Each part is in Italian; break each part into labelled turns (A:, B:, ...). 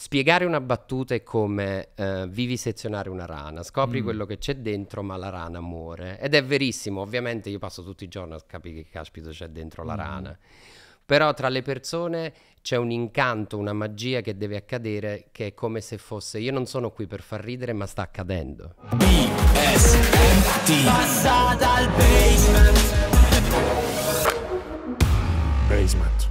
A: spiegare una battuta è come eh, vivisezionare una rana, scopri
B: Mm.
A: quello che c'è dentro ma la rana muore. Ed è verissimo, ovviamente io passo tutti i giorni a capire che caspito c'è dentro la
B: Mm.
A: rana. Però tra le persone c'è un incanto, una magia che deve accadere che è come se fosse io non sono qui per far ridere ma sta accadendo.
C: Passa dal basement
D: Basement.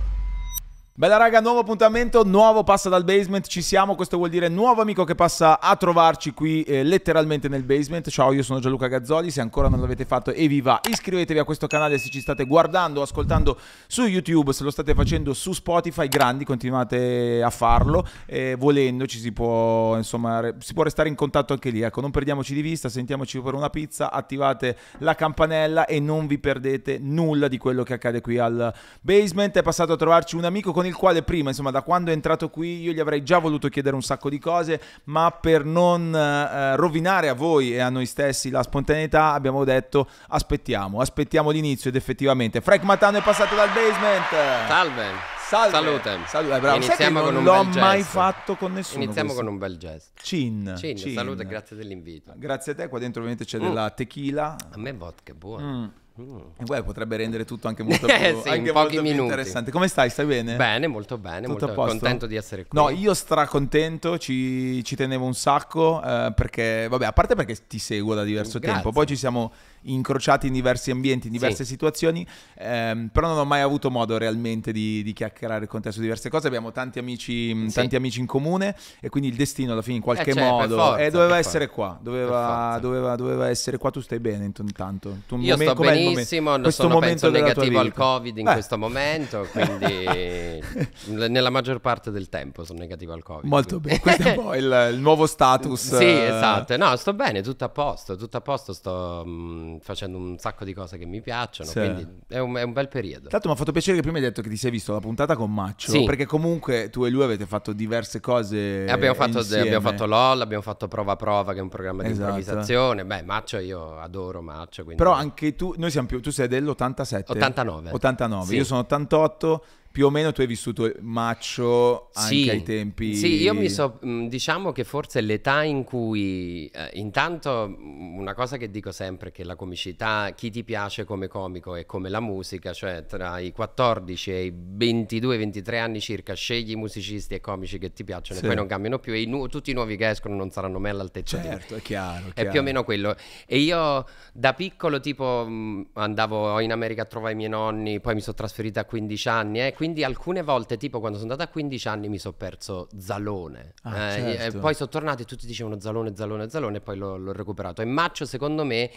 B: Bella raga, nuovo appuntamento, nuovo passa dal basement, ci siamo, questo vuol dire nuovo amico che passa a trovarci qui eh, letteralmente nel basement. Ciao, io sono Gianluca Gazzoli, se ancora non l'avete fatto e vi va, iscrivetevi a questo canale se ci state guardando ascoltando su YouTube, se lo state facendo su Spotify, grandi, continuate a farlo, eh, volendo ci si può, insomma, si può restare in contatto anche lì, ecco, non perdiamoci di vista, sentiamoci per una pizza, attivate la campanella e non vi perdete nulla di quello che accade qui al basement. È passato a trovarci un amico con il quale prima, insomma, da quando è entrato qui io gli avrei già voluto chiedere un sacco di cose, ma per non eh, rovinare a voi e a noi stessi la spontaneità abbiamo detto aspettiamo, aspettiamo l'inizio ed effettivamente Frank Matano è passato dal basement.
A: Salve.
B: Salve.
A: Salute.
B: Salute, eh, bravo.
A: Iniziamo
B: non
A: con un
B: l'ho
A: bel
B: mai
A: gesto.
B: fatto con nessuno.
A: Iniziamo
B: questo.
A: con un bel gesto.
B: Cin.
A: Cin,
B: Cin.
A: salute, grazie dell'invito.
B: Grazie a te, qua dentro ovviamente c'è
A: Mm.
B: della tequila.
A: A me vodka buono.
B: Mm.
A: Mm.
B: E guarda, potrebbe rendere tutto anche molto più,
A: Eh sì,
B: anche molto più interessante. Come stai? Stai bene?
A: Bene, molto bene,
B: Tutto
A: molto contento di essere qui.
B: No, io stracontento, ci, ci tenevo un sacco eh, perché, vabbè, a parte perché ti seguo da diverso
A: Grazie.
B: tempo, poi ci siamo incrociati in diversi ambienti, in diverse
A: Sì.
B: situazioni, ehm, però non ho mai avuto modo realmente di, di chiacchierare con te su diverse cose, abbiamo tanti amici, mh,
A: Sì.
B: tanti amici in comune e quindi il destino alla fine in qualche
A: Eh, cioè,
B: modo
A: forza,
B: eh, doveva essere qua, doveva, doveva- doveva essere qua, tu stai bene int- intanto. Tu-
A: Io
B: momen-
A: sto benissimo, non
B: questo
A: sono
B: momento
A: negativo al? Covid in
B: Eh,
A: questo momento, quindi nella maggior parte del tempo sono negativo al Covid.
B: Molto
A: quindi-
B: bene, questo è un po' il, il nuovo status.
A: Sì,
B: eh,
A: esatto. No, sto bene, tutto a posto, tutto a posto, sto mm, facendo un sacco di cose che mi piacciono,
B: Sì.
A: quindi è un, è un bel periodo.
B: L'altro mi ha fatto piacere che prima hai detto che ti sei visto la puntata con Maccio,
A: Sì.
B: perché comunque tu e lui avete fatto diverse cose
A: abbiamo, fatto, abbiamo fatto LOL, abbiamo fatto Prova Prova, che è un programma di
B: Esatto.
A: improvvisazione. Beh, Maccio, io adoro Maccio. Quindi...
B: Però anche tu, noi siamo più, tu sei dell'87?
A: 89.
B: 89,
A: Sì.
B: io sono 88, più o meno tu hai vissuto Maccio anche
A: Sì,
B: ai tempi...
A: Sì, io mi so, mh, diciamo che forse l'età in cui, eh, intanto mh, una cosa che dico sempre è che la comicità, chi ti piace come comico è come la musica, cioè tra i 14 e i 22-23 anni circa scegli i musicisti e comici che ti piacciono
B: Sì.
A: e poi non cambiano più e i nu- tutti i nuovi che escono non saranno mai all'altezza
B: Certo, è chiaro.
A: È
B: chiaro.
A: più o meno quello. E io da piccolo, tipo, mh, andavo in America a trovare i miei nonni, poi mi sono trasferita a 15 anni, eh, quindi alcune volte, tipo, quando sono andata a 15 anni mi sono perso Zalone.
B: Ah,
A: Eh,
B: certo.
A: e poi sono tornati e tutti dicevano Zalone, Zalone, Zalone, e poi l'ho, l'ho recuperato. E Maccio, secondo me,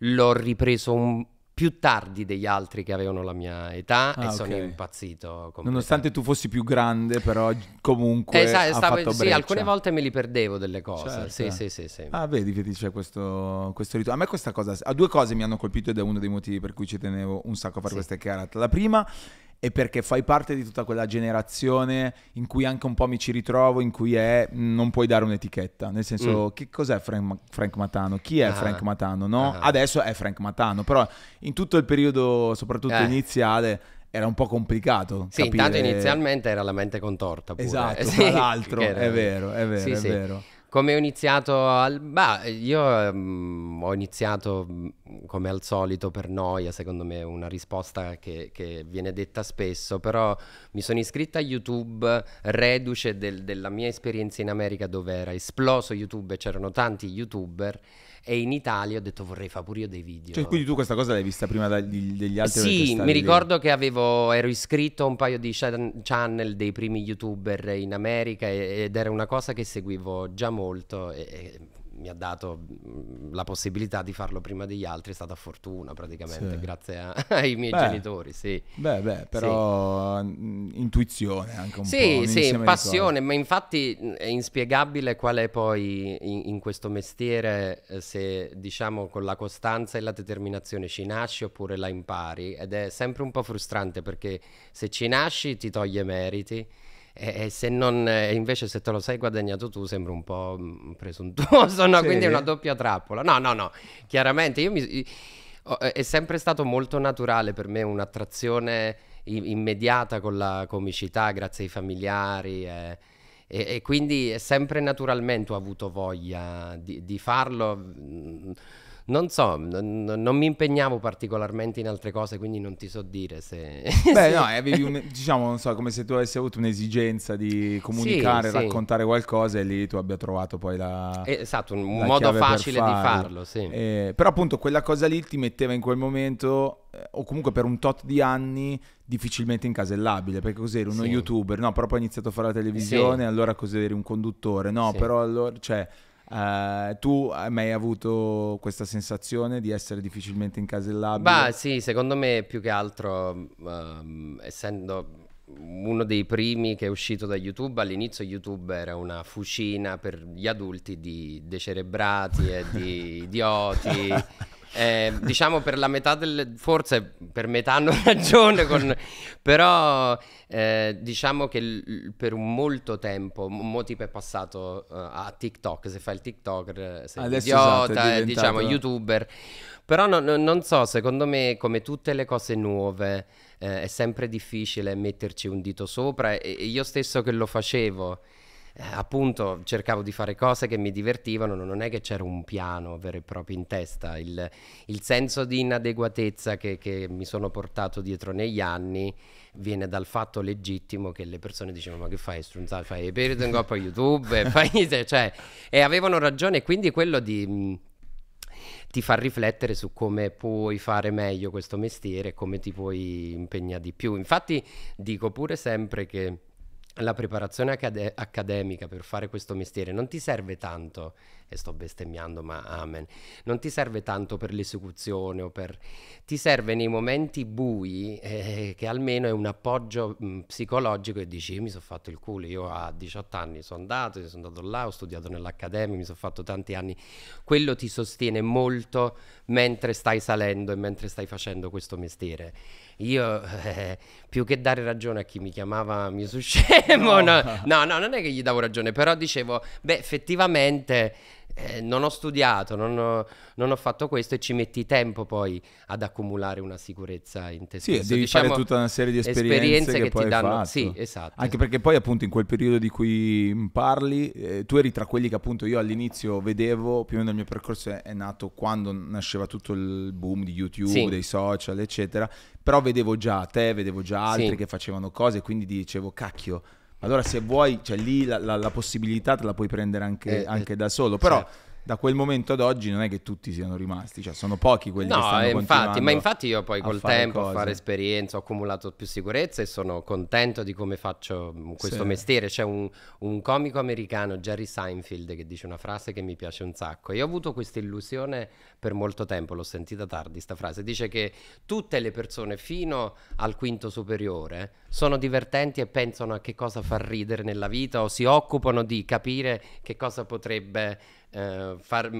A: l'ho ripreso un- più tardi degli altri che avevano la mia età
B: Ah,
A: e sono
B: ok.
A: impazzito.
B: Nonostante tu fossi più grande, però comunque ha
A: stavo- sì, alcune volte me li perdevo delle cose.
B: Certo.
A: Sì, sì, sì, sì.
B: Ah, vedi, vedi, c'è questo, questo rito. A me questa cosa, a due cose mi hanno colpito ed è uno dei motivi per cui ci tenevo un sacco a fare
A: Sì.
B: questa chiacchierata. La prima è perché fai parte di tutta quella generazione in cui anche un po' mi ci ritrovo, in cui è non puoi dare un'etichetta, nel senso che cos'è Frank, Frank Matano? Chi è
A: Mm. Ah.
B: Frank Matano? No?
A: Ah.
B: Adesso è Frank Matano, però in tutto il periodo, soprattutto
A: Eh.
B: iniziale, era un po' complicato.
A: Sì,
B: capire-
A: intanto inizialmente era la mente contorta pure.
B: Esatto,
A: Sì,
B: tra l'altro,
A: era-
B: è vero, è vero,
A: Sì,
B: è
A: sì.
B: vero.
A: Come ho iniziato al... Bah, io ehm, ho iniziato mm, come al solito per noia, secondo me è una risposta che, che viene detta spesso, però mi sono iscritta a YouTube reduce del- della mia esperienza in America dove era esploso YouTube e c'erano tanti YouTuber e in Italia ho detto vorrei fare pure io dei video.
B: Cioè, quindi tu questa cosa l'hai vista prima dagli- degli altri?
A: Sì, mi
B: lì?
A: ricordo che avevo, ero iscritto a un paio di chan- channel dei primi youtuber in America ed era una cosa che seguivo già molto e, e mi ha dato mh, la possibilità di farlo prima degli altri, è stata fortuna praticamente,
B: Sì.
A: grazie a- ai miei
B: Beh.
A: genitori, sì.
B: Beh, beh, però mh, intuizione anche un po'.
A: Sì,
B: un
A: sì, passione, ma infatti mh, è inspiegabile qual è poi in, in questo mestiere eh, se diciamo con la costanza e la determinazione ci nasci oppure la impari ed è sempre un po' frustrante perché se ci nasci ti toglie meriti e, e se non, e invece se te lo sei guadagnato tu sembra un po' mh, presuntuoso, no?
B: Sì.
A: Quindi è una doppia trappola. No, no, no, chiaramente io mi... È sempre stato molto naturale per me un'attrazione immediata con la comicità, grazie ai familiari. eh. e, e quindi sempre naturalmente ho avuto voglia di, di farlo. Non so, non, non mi impegnavo particolarmente in altre cose, quindi non ti so dire se...
B: Beh, no, avevi un, diciamo, non so, come se tu avessi avuto un'esigenza di comunicare,
A: Sì, sì.
B: raccontare qualcosa e lì tu abbia trovato poi la...
A: Esatto, un,
B: la
A: modo facile di
B: farlo.
A: sì.
B: Eh, però appunto quella cosa lì ti metteva in quel momento, eh, o comunque per un tot di anni, difficilmente incasellabile, perché così eri uno
A: Sì.
B: youtuber, no? Però poi hai iniziato a fare la televisione, allora così eri un conduttore, no?
A: Sì.
B: Però allora, cioè, eh, tu hai mai avuto questa sensazione di essere difficilmente incasellabile?
A: Bah, sì, secondo me più che altro, ehm, essendo uno dei primi che è uscito da YouTube, all'inizio YouTube era una fucina per gli adulti di decerebrati e di idioti. Eh, diciamo per la metà del forse per metà hanno ragione con, però eh, diciamo che l- per molto tempo mo tipo è passato eh, a TikTok se fai il TikToker eh, sei
B: Adesso, esatto,
A: idiota eh, diciamo
B: diventato-
A: youtuber. Però no- no- non so secondo me come tutte le cose nuove eh, è sempre difficile metterci un dito sopra e, e io stesso che lo facevo eh, appunto cercavo di fare cose che mi divertivano, non è che c'era un piano vero e proprio in testa, il, il senso di inadeguatezza che, che mi sono portato dietro negli anni viene dal fatto legittimo che le persone dicevano ma che fai stronzato, fai i periodi in coppa YouTube, e fai, cioè, e avevano ragione, quindi quello di... mh, ti fa riflettere su come puoi fare meglio questo mestiere, come ti puoi impegnare di più. Infatti dico pure sempre che la preparazione accade- accademica per fare questo mestiere non ti serve tanto, e sto bestemmiando, ma amen, non ti serve tanto per l'esecuzione o per... ti serve nei momenti bui eh, che almeno è un appoggio mh, psicologico e dici mi sono fatto il culo, io a 18 anni sono andato, sono andato là, ho studiato nell'accademia, mi sono fatto tanti anni, quello ti sostiene molto mentre stai salendo e mentre stai facendo questo mestiere. Io, eh, più che dare ragione a chi mi chiamava mio su scemo, no. no, no, non è che gli davo ragione, però dicevo, beh, effettivamente eh, non ho studiato, non ho, non ho fatto questo e ci metti tempo poi ad accumulare una sicurezza in te
B: Sì,
A: stesso.
B: devi
A: Diciamo,
B: fare tutta una serie di esperienze, che,
A: che,
B: poi
A: ti danno... Sì, esatto.
B: Anche perché poi appunto in quel periodo di cui parli, eh, tu eri tra quelli che appunto io all'inizio vedevo, più o meno il mio percorso è, è nato quando nasceva tutto il boom di YouTube,
A: Sì.
B: dei social, eccetera, però vedevo già te, vedevo già altri
A: Sì.
B: che facevano cose, quindi dicevo, cacchio, allora se vuoi, cioè lì la, la- la possibilità te la puoi prendere anche,
A: Eh,
B: anche
A: eh,
B: da solo, però...
A: certo.
B: Da quel momento ad oggi non è che tutti siano rimasti, cioè sono pochi quelli che
A: No,
B: stanno
A: eh, infatti, ma infatti io poi
B: a
A: col tempo, a
B: cose.
A: fare esperienza, ho accumulato più sicurezza e sono contento di come faccio questo
B: Sì.
A: mestiere. C'è un, un comico americano, Jerry Seinfeld, che dice una frase che mi piace un sacco. Io ho avuto questa illusione per molto tempo, l'ho sentita tardi sta frase. Dice che tutte le persone fino al quinto superiore sono divertenti e pensano a che cosa far ridere nella vita o si occupano di capire che cosa potrebbe eh, far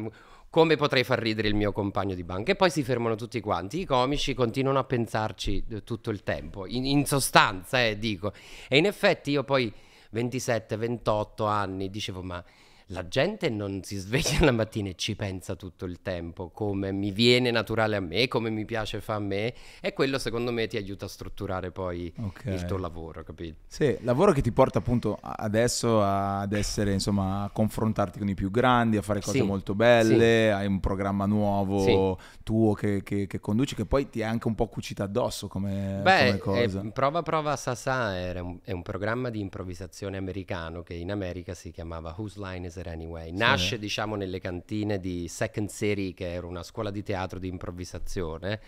A: come potrei far ridere il mio compagno di banca. E poi si fermano tutti quanti. I comici continuano a pensarci eh, tutto il tempo, in, in sostanza, eh, dico. E in effetti io poi 27, 28 anni dicevo, ma la gente non si sveglia la mattina e ci pensa tutto il tempo, come mi viene naturale a me, come mi piace fa a me. E quello secondo me ti aiuta a strutturare poi
B: Ok.
A: il tuo lavoro, capito?
B: Sì, lavoro che ti porta appunto adesso ad essere, insomma, a confrontarti con i più grandi, a fare cose
A: Sì,
B: molto belle, hai un programma nuovo
A: Sì.
B: tuo che, che- che conduci, che poi ti è anche un po' cucito addosso come,
A: Beh,
B: come cosa.
A: eh, Prova Prova Sasà era un- è un programma di improvvisazione americano che in America si chiamava Whose Line Is It Anyway? Nasce, diciamo, nelle cantine di Second City, che era una scuola di teatro di improvvisazione,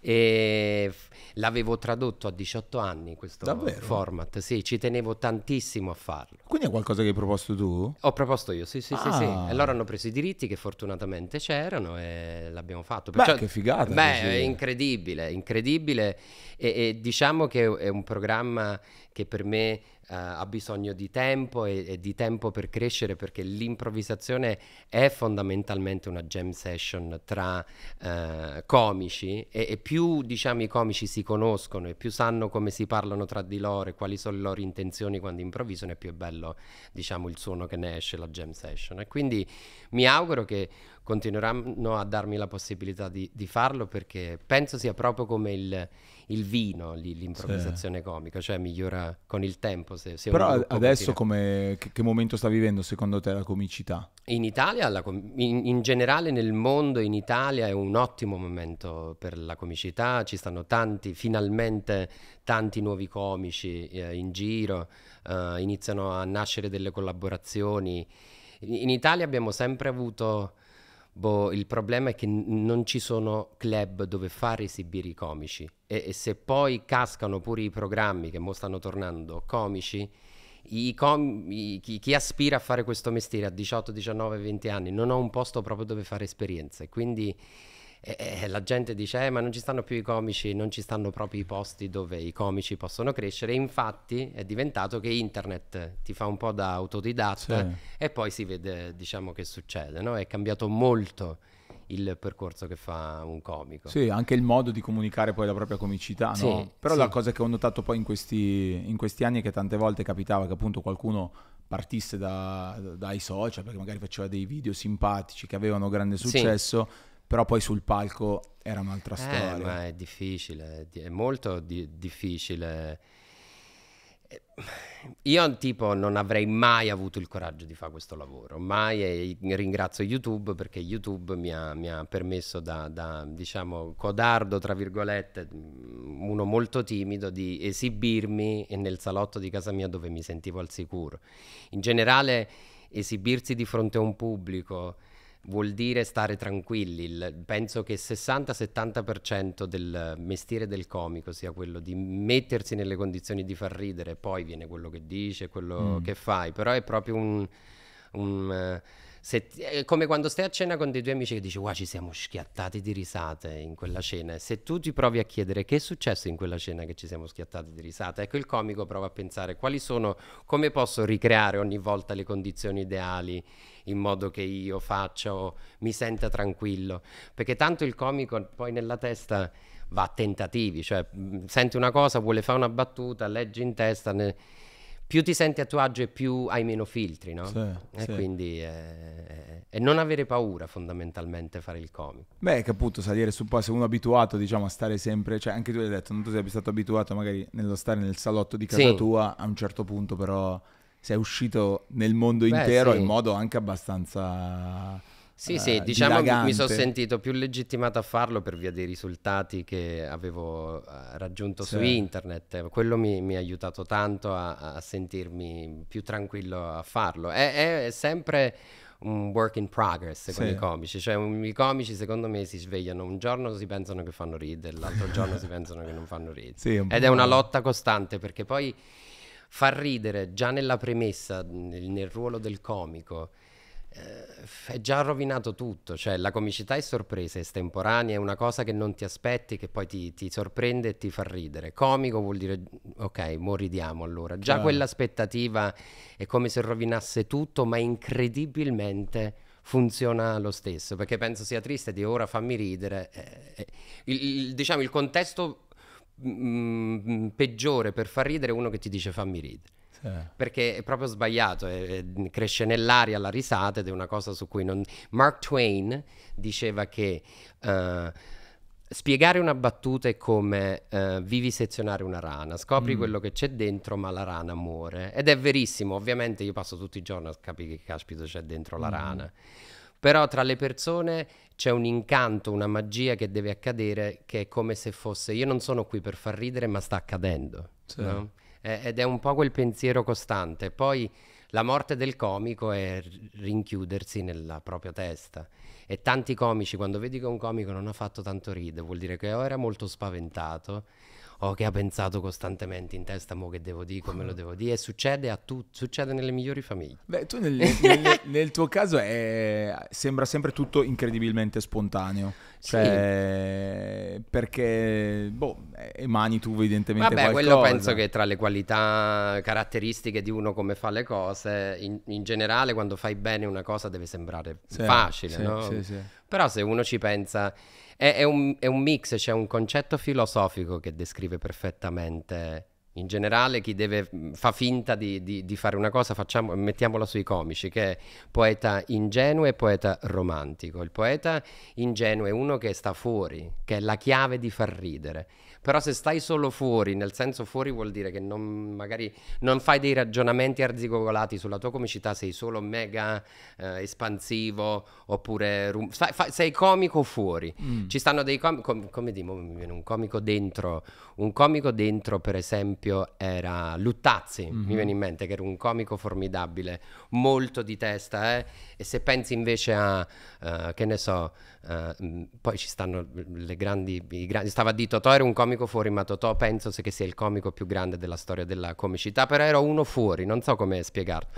A: e f- l'avevo tradotto a 18 anni questo
B: Davvero?
A: format. Sì, ci tenevo tantissimo a farlo.
B: Quindi è qualcosa che hai proposto tu?
A: Ho proposto io, sì, sì, sì, sì.
B: Ah.
A: E loro hanno preso i diritti che fortunatamente c'erano e l'abbiamo fatto.
B: Beh, che figata
A: Beh,
B: così.
A: è incredibile, incredibile. E, e diciamo che è un programma che per me ha bisogno di tempo e, e di tempo per crescere perché l'improvvisazione è fondamentalmente una jam session tra eh, comici e, e più diciamo i comici si conoscono e più sanno come si parlano tra di loro e quali sono le loro intenzioni quando improvvisano e più è bello diciamo il suono che ne esce la jam session. E quindi mi auguro che continueranno a darmi la possibilità di, di farlo perché penso sia proprio come il, il vino, l'improvvisazione comica, cioè migliora con il tempo. Se, se
B: Però adesso come, che, che momento sta vivendo secondo te la comicità?
A: In Italia, la in, in generale nel mondo, in Italia è un ottimo momento per la comicità, ci stanno tanti, finalmente tanti nuovi comici eh, in giro, eh, iniziano a nascere delle collaborazioni. In, in Italia abbiamo sempre avuto, boh, il problema è che n- non ci sono club dove far esibire i comici. E, e se poi cascano pure i programmi che mo stanno tornando comici, com- i- chi, chi aspira a fare questo mestiere a 18, 19, 20 anni non ha un posto proprio dove fare esperienze, quindi eh, eh, la gente dice eh, ma non ci stanno più i comici, non ci stanno proprio i posti dove i comici possono crescere, e infatti è diventato che internet ti fa un po' da autodidatta
B: Sì.
A: e poi si vede diciamo che succede, no? è cambiato molto il percorso che fa un comico.
B: Sì, anche il modo di comunicare poi la propria comicità, no?
A: Sì,
B: Però
A: sì.
B: la cosa che ho notato poi in questi, in questi anni è che tante volte capitava che appunto qualcuno partisse da- dai social perché magari faceva dei video simpatici che avevano grande
A: Sì.
B: Però poi sul palco era un'altra
A: Eh,
B: storia.
A: ma è difficile, è di- è molto di- difficile. Eh, Io tipo non avrei mai avuto il coraggio di fare questo lavoro, mai e ringrazio YouTube perché YouTube mi ha, mi ha permesso da, da, diciamo, codardo, tra virgolette, mm, uno molto timido, di esibirmi nel salotto di casa mia dove mi sentivo al sicuro. In generale esibirsi di fronte a un pubblico vuol dire stare tranquilli. Il- penso che il 60-70% del mestiere del comico sia quello di mettersi nelle condizioni di far ridere, poi viene quello che dice, quello
B: Mm.
A: che fai, però è proprio un... un, eh, se è come quando stai a cena con dei tuoi amici che dici wow ci siamo schiattati di risate in quella cena se tu ti provi a chiedere che è successo in quella cena che ci siamo schiattati di risate ecco il comico prova a pensare quali sono come posso ricreare ogni volta le condizioni ideali in modo che io faccia o mi senta tranquillo. Perché tanto il comico poi nella testa va a tentativi, cioè mh, sente una cosa, vuole fare una battuta, legge in testa, ne- più ti senti a tuo agio e più hai meno filtri, no?
B: Sì,
A: e
B: sì.
A: quindi eh, e non avere paura fondamentalmente fare il comico.
B: Beh, che appunto salire su poi se uno è abituato, diciamo, a stare sempre, cioè anche tu hai detto, non tu sei stato abituato magari nello stare nel salotto di casa
A: Sì.
B: tua, a un certo punto però sei uscito nel mondo
A: Beh,
B: intero
A: sì.
B: in modo anche abbastanza
A: Sì,
B: eh,
A: sì, diciamo che mi sono sentito più legittimato a farlo per via dei risultati che avevo eh, raggiunto su
B: Sì.
A: internet. Quello mi, mi ha aiutato tanto a, a sentirmi più tranquillo a farlo. È, è sempre un work in progress con
B: Sì.
A: i comici, cioè un- i comici secondo me si svegliano un giorno si pensano che fanno ridere, l'altro giorno si pensano che non fanno ridere.
B: Sì,
A: Ed è una lotta costante perché poi far ridere già nella premessa, nel, nel ruolo del comico, eh, è già rovinato tutto. Cioè, la comicità è sorpresa, è estemporanea, è una cosa che non ti aspetti, che poi ti, ti sorprende e ti fa ridere. Comico vuol dire, ok, mo ridiamo allora. Già
B: Chiaro.
A: quell'aspettativa è come se rovinasse tutto, ma incredibilmente funziona lo stesso perché penso sia triste di ora fammi ridere eh, eh, il, il- diciamo il contesto mm, peggiore per far ridere uno che ti dice fammi ridere
B: Sì.
A: perché è proprio sbagliato, è- è- cresce nell'aria la risata ed è una cosa su cui non... Mark Twain diceva che eh, spiegare una battuta è come eh, vivisezionare una rana, scopri
B: Mm.
A: quello che c'è dentro ma la rana muore ed è verissimo, ovviamente io passo tutti i giorni a capire che caspito c'è dentro la
B: Mm.
A: rana, però tra le persone c'è un incanto, una magia che deve accadere che è come se fosse io non sono qui per far ridere ma sta accadendo.
B: Sì.
A: no? Ed è un po' quel pensiero costante. Poi la morte del comico è rinchiudersi nella propria testa. E tanti comici, quando vedi che un comico non ha fatto tanto ridere, vuol dire che o era molto spaventato o che ha pensato costantemente in testa, mo che devo dire, come lo devo dire. E succede a tutti, succede nelle migliori famiglie.
B: Beh, tu nel, nel- nel tuo caso è- sembra sempre tutto incredibilmente spontaneo. Cioè, perché, boh, emani tu evidentemente
A: Vabbè,
B: qualcosa.
A: quello penso che tra le qualità caratteristiche di uno come fa le cose, in, in generale quando fai bene una cosa deve sembrare
B: Sì,
A: facile,
B: sì,
A: no?
B: sì, sì.
A: Però se uno ci pensa, è, è un, è un mix, c'è un concetto filosofico che descrive perfettamente In generale, chi deve mh, fa finta di, di- di fare una cosa, facciamo, mettiamola sui comici, che è poeta ingenuo e poeta romantico. Il poeta ingenuo è uno che sta fuori, che è la chiave di far ridere. Però se stai solo fuori, nel senso fuori vuol dire che non, magari non fai dei ragionamenti arzigogolati sulla tua comicità, sei solo mega eh, espansivo oppure rum- fai- fai- sei comico fuori.
B: Mm.
A: Ci stanno dei comici, come dimo, mi viene un comico dentro, un comico dentro per esempio era Luttazzi,
B: Mhm.
A: mi viene in mente che era un comico formidabile, molto di testa, eh? e se pensi invece a, eh, che ne so, mh, poi ci stanno le grandi, grandi, stava a dire Totò era un comico fuori, ma Totò penso che sia il comico più grande della storia della comicità, però era uno fuori, non so come spiegarlo.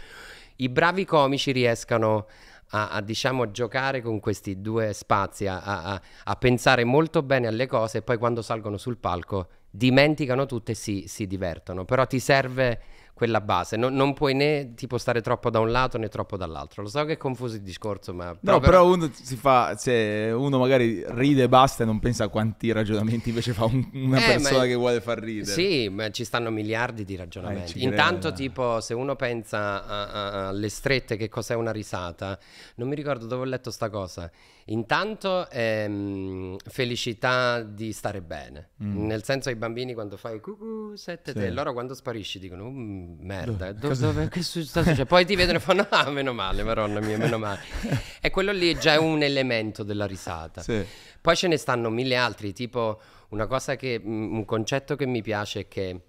A: I bravi comici riescano a, a, diciamo giocare con questi due spazi, a, a- a pensare molto bene alle cose e poi quando salgono sul palco dimenticano tutto e si, si divertono. Però ti serve quella base, non, non puoi né tipo stare troppo da un lato né troppo dall'altro. Lo so che è confuso il discorso, ma...
B: No, però uno si fa, se uno magari ride e basta e non pensa a quanti ragionamenti invece fa un- una
A: Eh,
B: persona
A: ma-
B: che vuole far ridere.
A: Sì, ma ci stanno miliardi di
B: Eh,
A: ragionamenti.
B: credo,
A: Intanto,
B: dai.
A: tipo, se uno pensa alle strette, che cos'è una risata, non mi ricordo dove ho letto sta cosa. Intanto, ehm, felicità di stare bene. Nel senso, ai bambini quando fai cucù, sette
B: Mm. Sì.
A: te, loro quando sparisci dicono "Mm, merda, do- dove, che su- sta succedendo?" Poi ti vedono e fanno ah, meno male, maronna mia, meno male. e quello lì è già un elemento della risata.
B: Sì.
A: Poi ce ne stanno mille altri, tipo una cosa che, mm, un concetto che mi piace è che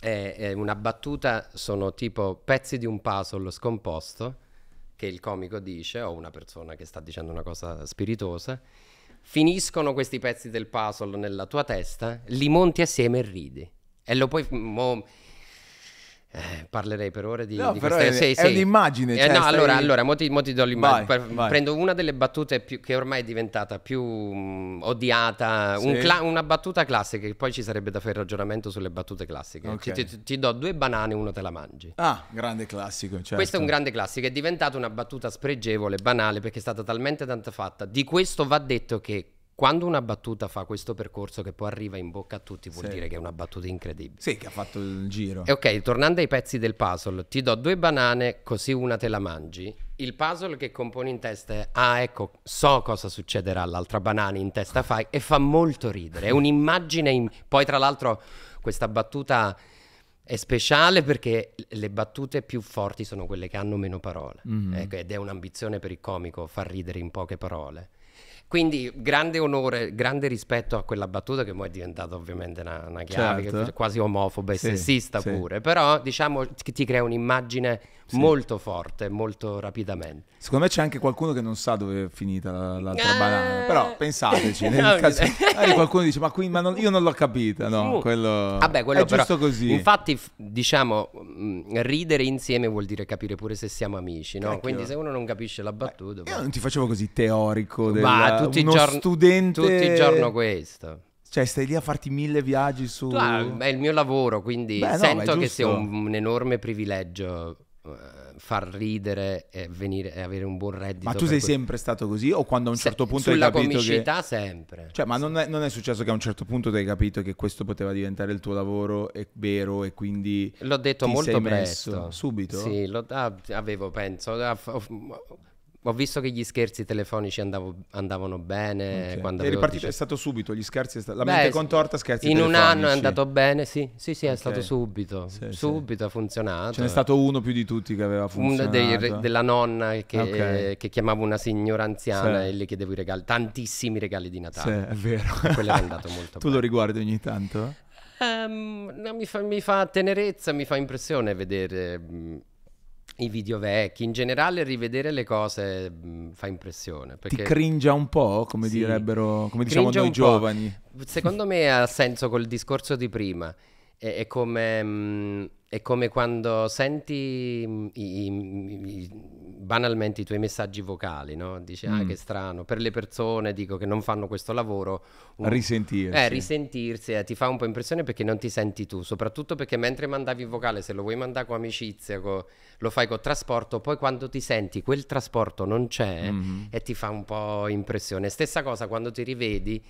A: è, è una battuta sono tipo pezzi di un puzzle scomposto, che il comico dice, o una persona che sta dicendo una cosa spiritosa, finiscono questi pezzi del puzzle nella tua testa, li monti assieme e ridi. E lo puoi... mo- eh, parlerei per ore di,
B: No,
A: di
B: però
A: queste-
B: è-
A: sì,
B: è un'immagine,
A: Eh,
B: cioè,
A: no,
B: stai-
A: allora, allora mo ti, mo ti do l'immagine.
B: Vai, vai.
A: Prendo una delle battute più, che ormai è diventata più mm, odiata, un
B: Sì.
A: cla- una battuta classica, che poi ci sarebbe da fare il ragionamento sulle battute classiche.
B: Ok.
A: Ti, ti- ti do due banane, uno te la mangi.
B: Ah, grande classico, certo.
A: Questo è un grande classico, è diventata una battuta spregevole, banale, perché è stata talmente tanto fatta. Di questo va detto che quando una battuta fa questo percorso che poi arriva in bocca a tutti, vuol
B: Sì.
A: dire che è una battuta incredibile.
B: Sì, che ha fatto il giro.
A: E ok, tornando ai pezzi del puzzle, ti do due banane così una te la mangi. Il puzzle che componi in testa è, ah ecco, so cosa succederà all'altra banana in testa fai e fa molto ridere. È un'immagine, in- poi tra l'altro questa battuta è speciale perché le battute più forti sono quelle che hanno meno parole.
B: Mhm.
A: Ecco, ed è un'ambizione per il comico far ridere in poche parole. Quindi grande onore, grande rispetto a quella battuta che poi è diventata ovviamente una, una chiave,
B: Certo.
A: quasi omofoba e
B: Sì,
A: sessista
B: sì.
A: pure, però diciamo che ti crea un'immagine molto forte, molto rapidamente.
B: Secondo me c'è anche qualcuno che non sa dove è finita la- l'altra
A: Eh.
B: banana. Però pensateci, nel
A: No,
B: caso qualcuno dice "Ma qui ma non- io non l'ho capita". No,
A: Mm.
B: quello
A: Vabbè, quello
B: è giusto
A: però-
B: così.
A: Infatti, diciamo, mh, ridere insieme vuol dire capire pure se siamo amici, no? Quindi se uno non capisce la battuta,
B: Io
A: poi-
B: non ti facevo così teorico della,
A: ma tutti
B: uno
A: giorni
B: studente
A: tutti i giorni questo.
B: Cioè, stai lì a farti mille viaggi su
A: ah, è il mio lavoro, quindi
B: Beh, no,
A: sento
B: è
A: che sia un, un enorme privilegio eh, far ridere e, venire, e avere un buon reddito.
B: Ma tu sei
A: que-
B: sempre stato così o quando a un
A: Se-
B: certo punto hai
A: sulla
B: capito che
A: comicità sempre.
B: Cioè, ma non è, non è successo che a un certo punto tu hai capito che questo poteva diventare il tuo lavoro, è vero, e quindi
A: L'ho detto molto presto.
B: subito?
A: Sì, lo- ah, avevo, penso. ah, ho, visto che gli scherzi telefonici andavo- andavano bene.
B: Ok.
A: Quando
B: È ripartito,
A: 18
B: è stato subito, gli scherzi, sta- la
A: Beh,
B: mente
A: sì.
B: contorta, scherzi
A: In un
B: telefonici.
A: anno è andato bene, sì, sì, sì, è
B: Ok.
A: stato subito.
B: Sì, sì.
A: subito ha funzionato.
B: Ce n'è stato uno più di tutti che aveva
A: Uno
B: funzionato.
A: dei re- della nonna che,
B: Ok.
A: che chiamavo una signora anziana
B: Sì.
A: e le chiedevo i regali, tantissimi regali di
B: Sì,
A: Natale.
B: è vero.
A: Quello è andato molto
B: tu lo
A: bene.
B: riguardi ogni tanto?
A: Ehm, no, mi, fa, mi fa tenerezza, mi fa impressione vedere mh, i video vecchi. In generale, rivedere le cose mh, fa impressione.
B: Ti
A: Perché
B: cringia un po', come
A: Sì.
B: direbbero, come diciamo noi
A: un po'.
B: giovani.
A: secondo me ha senso col discorso di prima. È, è come, mh, è come quando senti i- i- banalmente i tuoi messaggi vocali, no? Dici, ah,
B: Mm.
A: che strano. Per le persone, dico, che non fanno questo lavoro, un-
B: Risentirsi.
A: eh, risentirsi eh, ti fa un po' impressione perché non ti senti tu, soprattutto perché mentre mandavi il vocale, se lo vuoi mandare con amicizia, co- lo fai con trasporto, poi quando ti senti quel trasporto non c'è
B: Mhm.
A: e ti fa un po' impressione. Stessa cosa quando ti rivedi,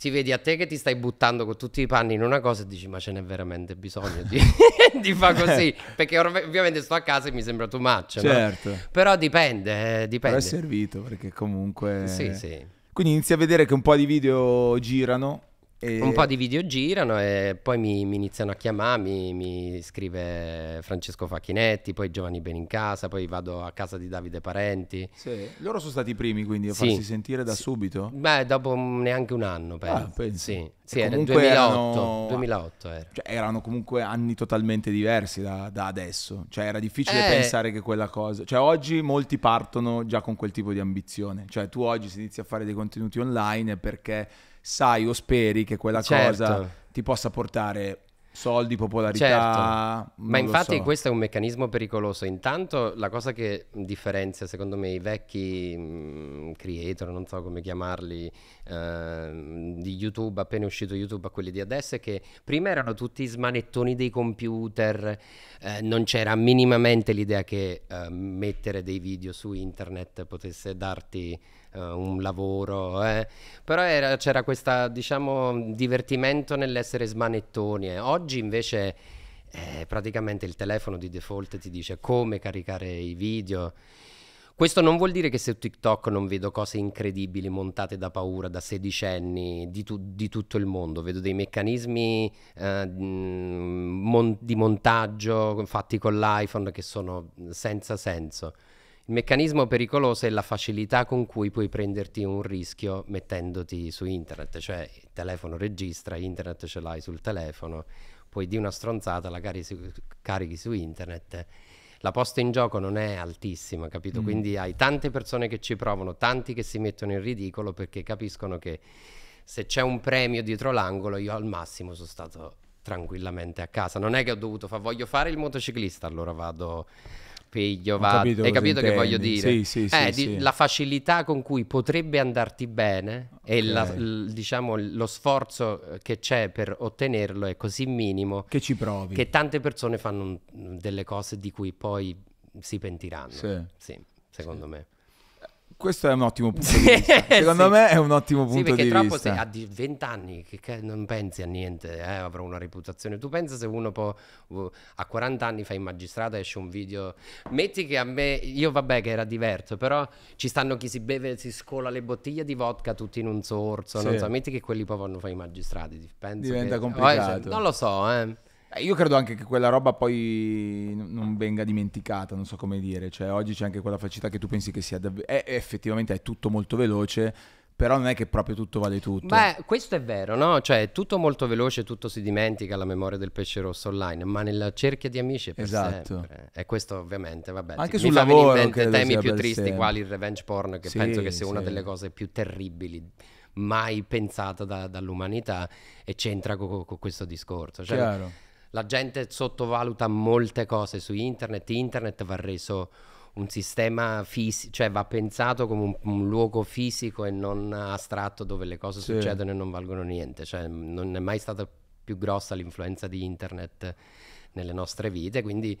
A: ti vedi a te che ti stai buttando con tutti i panni in una cosa e dici ma ce n'è veramente bisogno di, di fare così perché ov- ovviamente sto a casa e mi sembra too much no?
B: Certo.
A: però dipende eh,
B: Però
A: dipende
B: è servito perché comunque...
A: sì sì
B: Quindi inizi a vedere che un po' di video girano. E...
A: un po' di video girano e poi mi, mi iniziano a chiamare, mi, mi scrive Francesco Facchinetti, poi Giovanni Benincasa, poi vado a casa di Davide Parenti.
B: Sì, Loro sono stati i primi quindi a
A: Sì.
B: farsi sentire da
A: Sì.
B: subito.
A: Beh, dopo neanche un anno, penso.
B: Ah?
A: Sì, sì era il
B: comunque
A: 2008,
B: erano-
A: 2008 era.
B: Cioè, erano comunque anni totalmente diversi da, da adesso. Cioè, era difficile
A: Eh.
B: pensare che quella cosa. Cioè, oggi molti partono già con quel tipo di ambizione. Cioè, tu oggi se inizi a fare dei contenuti online perché sai o speri che quella
A: Certo.
B: cosa ti possa portare soldi, popolarità.
A: Certo. Ma infatti
B: so.
A: questo è un meccanismo pericoloso. Intanto la cosa che differenzia secondo me i vecchi mm, creator, non so come chiamarli, ehm, di YouTube, appena uscito YouTube a quelli di adesso, è che prima erano tutti smanettoni dei computer, eh, non c'era minimamente l'idea che eh, mettere dei video su internet potesse darti eh, un lavoro, eh. però era- c'era questo diciamo divertimento nell'essere smanettoni. eh. Oggi invece eh, praticamente il telefono di default ti dice come caricare i video. Questo non vuol dire che su TikTok non vedo cose incredibili montate da paura da sedicenni di, tu- di tutto il mondo, vedo dei meccanismi eh, mon- di montaggio fatti con l'iPhone che sono senza senso. Il meccanismo pericoloso è la facilità con cui puoi prenderti un rischio mettendoti su internet, cioè il telefono registra, internet ce l'hai sul telefono, poi di una stronzata la carichi su, carichi su internet. La posta in gioco non è altissima, capito?
B: Mm.
A: Quindi hai tante persone che ci provano, tanti che si mettono in ridicolo perché capiscono che se c'è un premio dietro l'angolo, io al massimo sono stato tranquillamente a casa. Non è che ho dovuto fare, voglio fare il motociclista, allora vado, vado.
B: capito
A: Hai capito che voglio dire?
B: Sì, sì, sì,
A: Eh, di-. La facilità con cui potrebbe andarti bene e la- l- diciamo, lo sforzo eh, che c'è per ottenerlo è così minimo
B: Che ci provi.
A: che tante persone fanno delle cose di cui poi si pentiranno.
B: Sì.
A: Sì, secondo me.
B: Questo è un ottimo punto
A: Sì,
B: di vista. Secondo
A: sì.
B: me è un ottimo
A: Sì,
B: punto
A: perché
B: di
A: troppo
B: vista.
A: se a di- 20 anni che, che non pensi a niente, eh, avrò una reputazione. Tu pensa se uno può, a 40 anni fa in magistrata esce un video, metti che a me, io vabbè che era diverso, però ci stanno chi si beve, si scola le bottiglie di vodka tutti in un sorso, non
B: Sì.
A: so, metti che quelli poi vanno fare i magistrati, penso
B: Diventa
A: che-
B: complicato.
A: Oh, non lo so, eh.
B: Eh, Io credo anche che quella roba poi non venga dimenticata, non so come dire, cioè oggi c'è anche quella facilità che tu pensi che sia davvero... effettivamente è tutto molto veloce, però non è che proprio tutto vale tutto.
A: Beh, questo è vero, no? Cioè, è tutto molto veloce, tutto si dimentica la memoria del pesce rosso online, ma nella cerchia di amici è per
B: Esatto.
A: sempre. E questo ovviamente, vabbè,
B: Anche
A: ti-
B: sul
A: mi fa venire in
B: lavoro
A: mente temi più tristi
B: sempre.
A: quali il revenge porn, che
B: Sì,
A: penso che sia una
B: sì.
A: delle cose più terribili mai pensata da- dall'umanità e c'entra con questo discorso. Cioè,
B: Chiaro.
A: La gente sottovaluta molte cose su internet, internet va reso un sistema fisico, cioè va pensato come un, un luogo fisico e non astratto dove le cose
B: Sì.
A: succedono e non valgono niente, cioè non è mai stata più grossa l'influenza di internet nelle nostre vite, quindi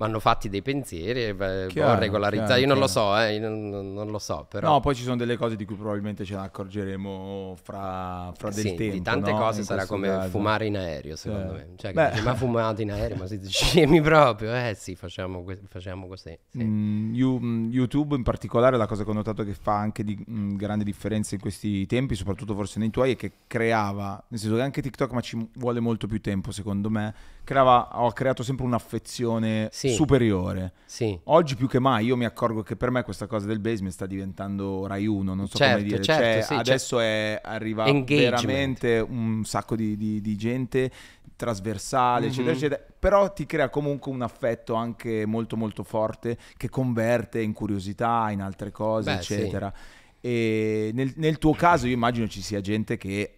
A: vanno fatti dei pensieri e beh,
B: Chiaro,
A: regolarizzati,
B: chiaro,
A: io non lo so, eh, non, non- lo so, però...
B: No, poi ci sono delle cose di cui probabilmente ce ne accorgeremo fra, fra del
A: Sì,
B: tempo.
A: di tante
B: no?
A: cose
B: In
A: sarà come
B: caso.
A: fumare in aereo, secondo
B: Sì.
A: me. Cioè, dici, ma fumate in aereo, ma siete scemi proprio? Eh sì, facciamo, que- facciamo così. sì.
B: Mm, mm, YouTube in particolare, la cosa che ho notato che fa anche di mm, grande differenza in questi tempi, soprattutto forse nei tuoi, è che creava, nel senso che anche TikTok, ma ci vuole molto più tempo secondo me, creava, ho creato sempre un'affezione
A: Sì.
B: superiore.
A: Sì.
B: Oggi più che mai io mi accorgo che per me questa cosa del basement sta diventando Rai 1, non so
A: Certo,
B: come dire.
A: certo,
B: Cioè,
A: sì,
B: adesso è, arriva
A: Engagement.
B: veramente un sacco di, di- di gente trasversale, eccetera,
A: Mhm.
B: eccetera. Però ti crea comunque un affetto anche molto molto forte che converte in curiosità, in altre cose,
A: Beh,
B: eccetera. E nel, nel tuo caso io immagino ci sia gente che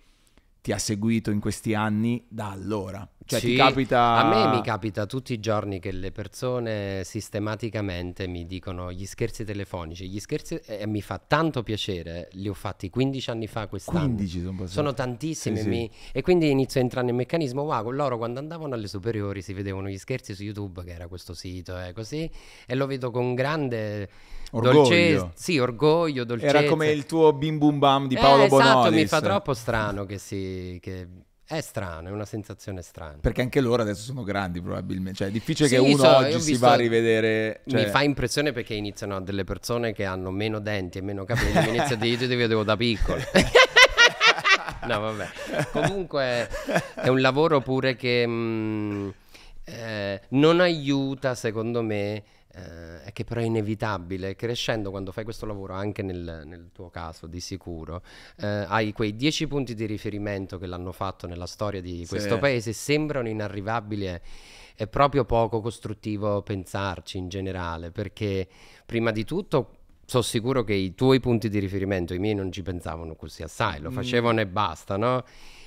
B: ti ha seguito in questi anni da allora. Cioè
A: Sì,
B: ti capita...
A: A me mi capita tutti i giorni che le persone sistematicamente mi dicono gli scherzi telefonici, gli scherzi e mi fa tanto piacere, li ho fatti 15 anni fa quest'anno.
B: 15 sono passati.
A: Sono tantissimi
B: Sì, sì.
A: mi- e quindi inizio a entrare nel meccanismo, wow, con loro quando andavano alle superiori si vedevano gli scherzi su YouTube, che era questo sito e così, e lo vedo con grande
B: Orgoglio.
A: dolcezza, sì, orgoglio, dolcezza.
B: Era come il tuo bim bum bam di
A: Eh,
B: Paolo
A: esatto,
B: Bonolis.
A: mi fa troppo strano che si... Che... È strano, è una sensazione strana.
B: Perché anche loro adesso sono grandi probabilmente. Cioè è difficile
A: Sì,
B: che uno
A: so,
B: oggi si va a rivedere... Cioè...
A: Mi fa impressione perché iniziano delle persone che hanno meno denti e meno capelli. mi inizia a dire, io ti vedevo da piccolo. no, vabbè. Comunque è un lavoro pure che mh, eh, non aiuta, secondo me, eh, che però è inevitabile. Crescendo, quando fai questo lavoro, anche nel, nel tuo caso di sicuro, eh, hai quei dieci punti di riferimento che l'hanno fatto nella storia di
B: Sì.
A: questo paese, sembrano inarrivabili. e- è proprio poco costruttivo pensarci in generale, perché prima di tutto sono sicuro che i tuoi punti di riferimento, i miei non ci pensavano così assai, lo
B: Mm.
A: facevano e basta, no?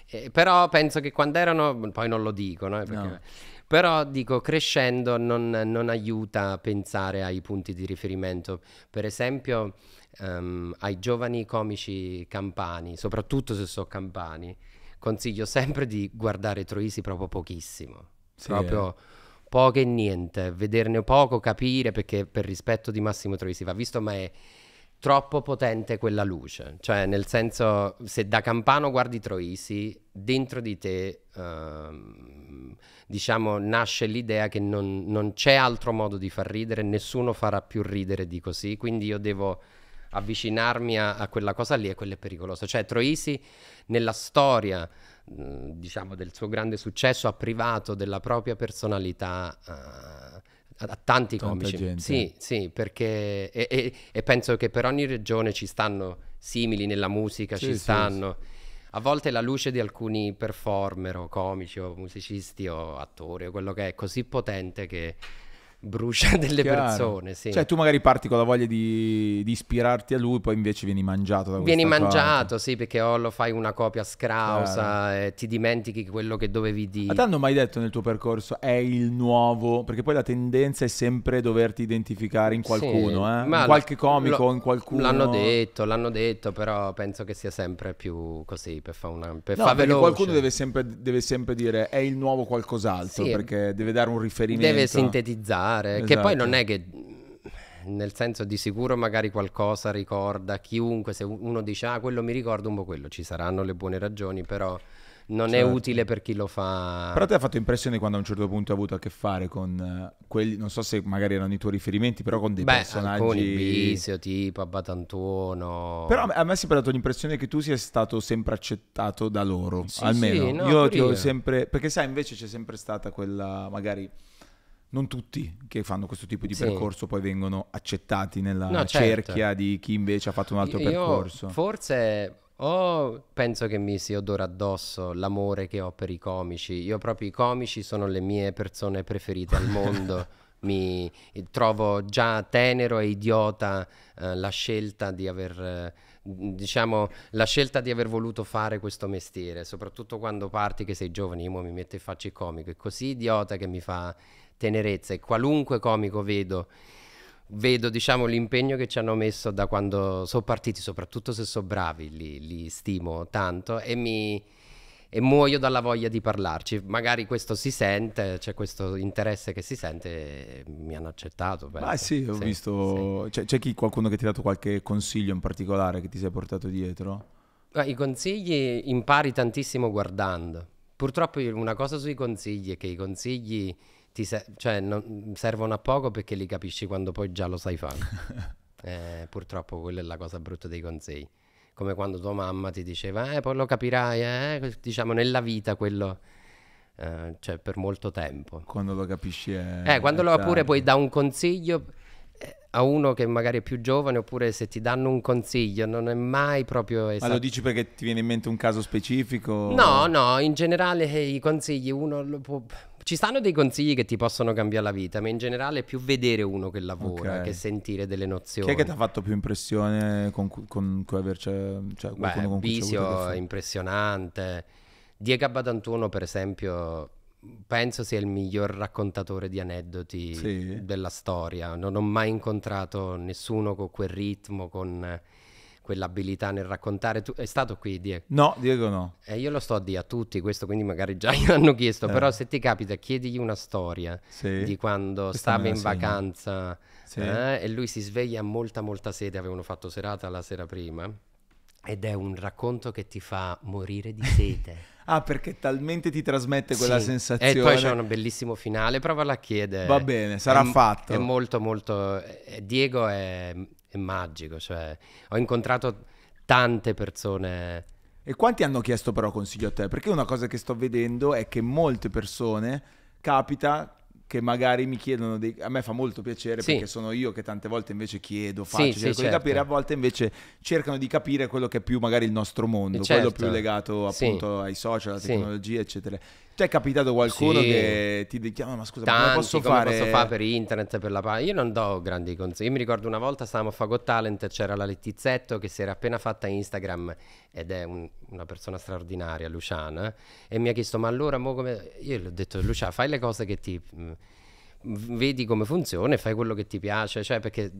A: Eh, però penso che quando erano, poi non lo dico, no? Perché-
B: No.
A: Però dico, crescendo non, non aiuta a pensare ai punti di riferimento. Per esempio, ehm, ai giovani comici campani, soprattutto se sono campani, consiglio sempre di guardare Troisi proprio pochissimo.
B: Sì,
A: proprio
B: eh.
A: poco e niente, vederne poco, capire perché per rispetto di Massimo Troisi va visto, ma è troppo potente quella luce. Cioè, nel senso, se da campano guardi Troisi, dentro di te, ehm, diciamo, nasce l'idea che non, non c'è altro modo di far ridere, nessuno farà più ridere di così, quindi io devo avvicinarmi a, a quella cosa lì e quello è pericoloso. Cioè, Troisi nella storia, diciamo, del suo grande successo ha privato della propria personalità eh, a, a tanti
B: Tanta
A: comici.
B: gente.
A: Sì, sì, perché e, e- e penso che per ogni regione ci stanno simili nella musica,
B: Sì,
A: ci
B: sì,
A: stanno. A volte la luce di alcuni performer o comici o musicisti o attori o quello che è così potente che brucia delle
B: Chiaro.
A: persone, sì.
B: Cioè tu magari parti con la voglia di, di ispirarti a lui, poi invece vieni mangiato da
A: Vieni mangiato, sì, perché o lo fai una copia scrausa e ti dimentichi quello che dovevi
B: Ma
A: dire.
B: ti hanno mai detto nel tuo percorso è il nuovo? Perché poi la tendenza è sempre doverti identificare in qualcuno,
A: Sì,
B: eh?
A: ma
B: in qualche comico,
A: lo-
B: in qualcuno.
A: L'hanno detto, l'hanno detto, però penso che sia sempre più così per fare una per
B: No,
A: fa veloce.
B: qualcuno deve sempre, deve sempre dire è il nuovo qualcos'altro,
A: Sì.
B: perché deve dare un riferimento.
A: deve sintetizzare, che
B: Esatto.
A: poi non è che nel senso di sicuro magari qualcosa ricorda chiunque, se uno dice ah quello mi ricorda un po' quello, ci saranno le buone ragioni, però non è
B: Certo.
A: utile per chi lo fa.
B: Però ti ha fatto impressione quando a un certo punto hai avuto a che fare con eh, quelli, non so se magari erano i tuoi riferimenti, però con dei
A: Beh,
B: personaggi...
A: alcuni Bisio, tipo Abbatantuono.
B: Però a me- è sempre dato l'impressione che tu sia stato sempre accettato da loro,
A: Sì,
B: almeno.
A: sì, no,
B: io ti ho sempre... Perché sai, invece c'è sempre stata quella, magari... Non tutti che fanno questo tipo di
A: Sì.
B: percorso poi vengono accettati nella
A: No, certo.
B: cerchia di chi invece ha fatto un altro
A: Io
B: percorso.
A: Forse o penso che mi si odora addosso l'amore che ho per i comici. Io proprio i comici sono le mie persone preferite al mondo. Mi trovo già tenero e idiota eh, la scelta di aver eh, diciamo la scelta di aver voluto fare questo mestiere, soprattutto quando parti che sei giovane, io mi metto in faccia il comico, è così idiota che mi fa tenerezza e qualunque comico vedo vedo diciamo l'impegno che ci hanno messo da quando sono partiti, soprattutto se sono bravi, li, li stimo tanto e mi e muoio dalla voglia di parlarci. Magari questo si sente, c'è questo interesse che si sente mi hanno accettato. penso.
B: Ah sì, ho
A: Sì,
B: visto... C'è, c'è chi, qualcuno che ti ha dato qualche consiglio in particolare che ti sei portato dietro?
A: sì. I consigli impari tantissimo guardando. Purtroppo una cosa sui consigli è che i consigli se- cioè, non- servono a poco perché li capisci quando poi già lo sai fare. Eh, purtroppo quella è la cosa brutta dei consigli. Come quando tua mamma ti diceva, eh, poi lo capirai, eh", diciamo nella vita quello, eh, cioè per molto tempo.
B: Quando lo capisci è...
A: Eh, quando
B: è
A: lo pure
B: tardi.
A: puoi dare un consiglio eh, a uno che magari è più giovane, oppure se ti danno un consiglio, non è mai proprio
B: Ma
A: esatto.
B: lo dici perché ti viene in mente un caso specifico?
A: No, no, in generale eh, i consigli uno lo può... Ci stanno dei consigli che ti possono cambiare la vita, ma in generale è più vedere uno che lavora
B: Ok.
A: che sentire delle nozioni.
B: Chi è che ti ha fatto più impressione con, cu- con cui averci... Cioè, qualcuno
A: Beh,
B: con
A: Bisio impressionante. Diego Abbatantuono, per esempio, penso sia il miglior raccontatore di aneddoti
B: Sì.
A: della storia. Non ho mai incontrato nessuno con quel ritmo, con quell'abilità nel raccontare. Tu, è stato qui, Diego?
B: No, Diego no.
A: E io lo sto a dire a tutti questo, quindi magari già gliel'hanno chiesto,
B: Eh.
A: però se ti capita chiedigli una storia
B: Sì.
A: di quando
B: Questa
A: stava in
B: segno.
A: vacanza
B: Sì.
A: eh, e lui si sveglia a molta molta sete, avevano fatto serata la sera prima ed è un racconto che ti fa morire di sete.
B: Ah, perché talmente ti trasmette quella
A: Sì.
B: sensazione.
A: E poi c'è un bellissimo finale, provala a chiedere.
B: Va bene, sarà
A: È-
B: fatto.
A: È molto molto... eh, Diego è, è magico, cioè ho incontrato tante persone...
B: E quanti hanno chiesto però consiglio a te? Perché una cosa che sto vedendo è che molte persone capita che magari mi chiedono dei... a me fa molto piacere
A: Sì.
B: perché sono io che tante volte invece chiedo, faccio,
A: sì,
B: cerco di
A: certo.
B: capire, a volte invece cercano di capire quello che è più magari il nostro mondo,
A: Eh,
B: quello
A: certo.
B: più legato
A: Sì.
B: appunto ai social, alla
A: Sì.
B: tecnologia, eccetera. Ti è capitato qualcuno
A: Sì.
B: che ti chiama, ma scusa, ma
A: Tanti,
B: posso
A: come
B: fare?
A: posso fare per internet, per la pagina? Io non do grandi consigli. Io mi ricordo una volta stavamo a Fagot Talent e c'era la Lettizzetto che si era appena fatta Instagram ed è un- una persona straordinaria, Luciana, e mi ha chiesto, ma allora mo come... Io gli ho detto, Luciana, fai le cose che ti... mh, vedi come funziona e fai quello che ti piace, cioè perché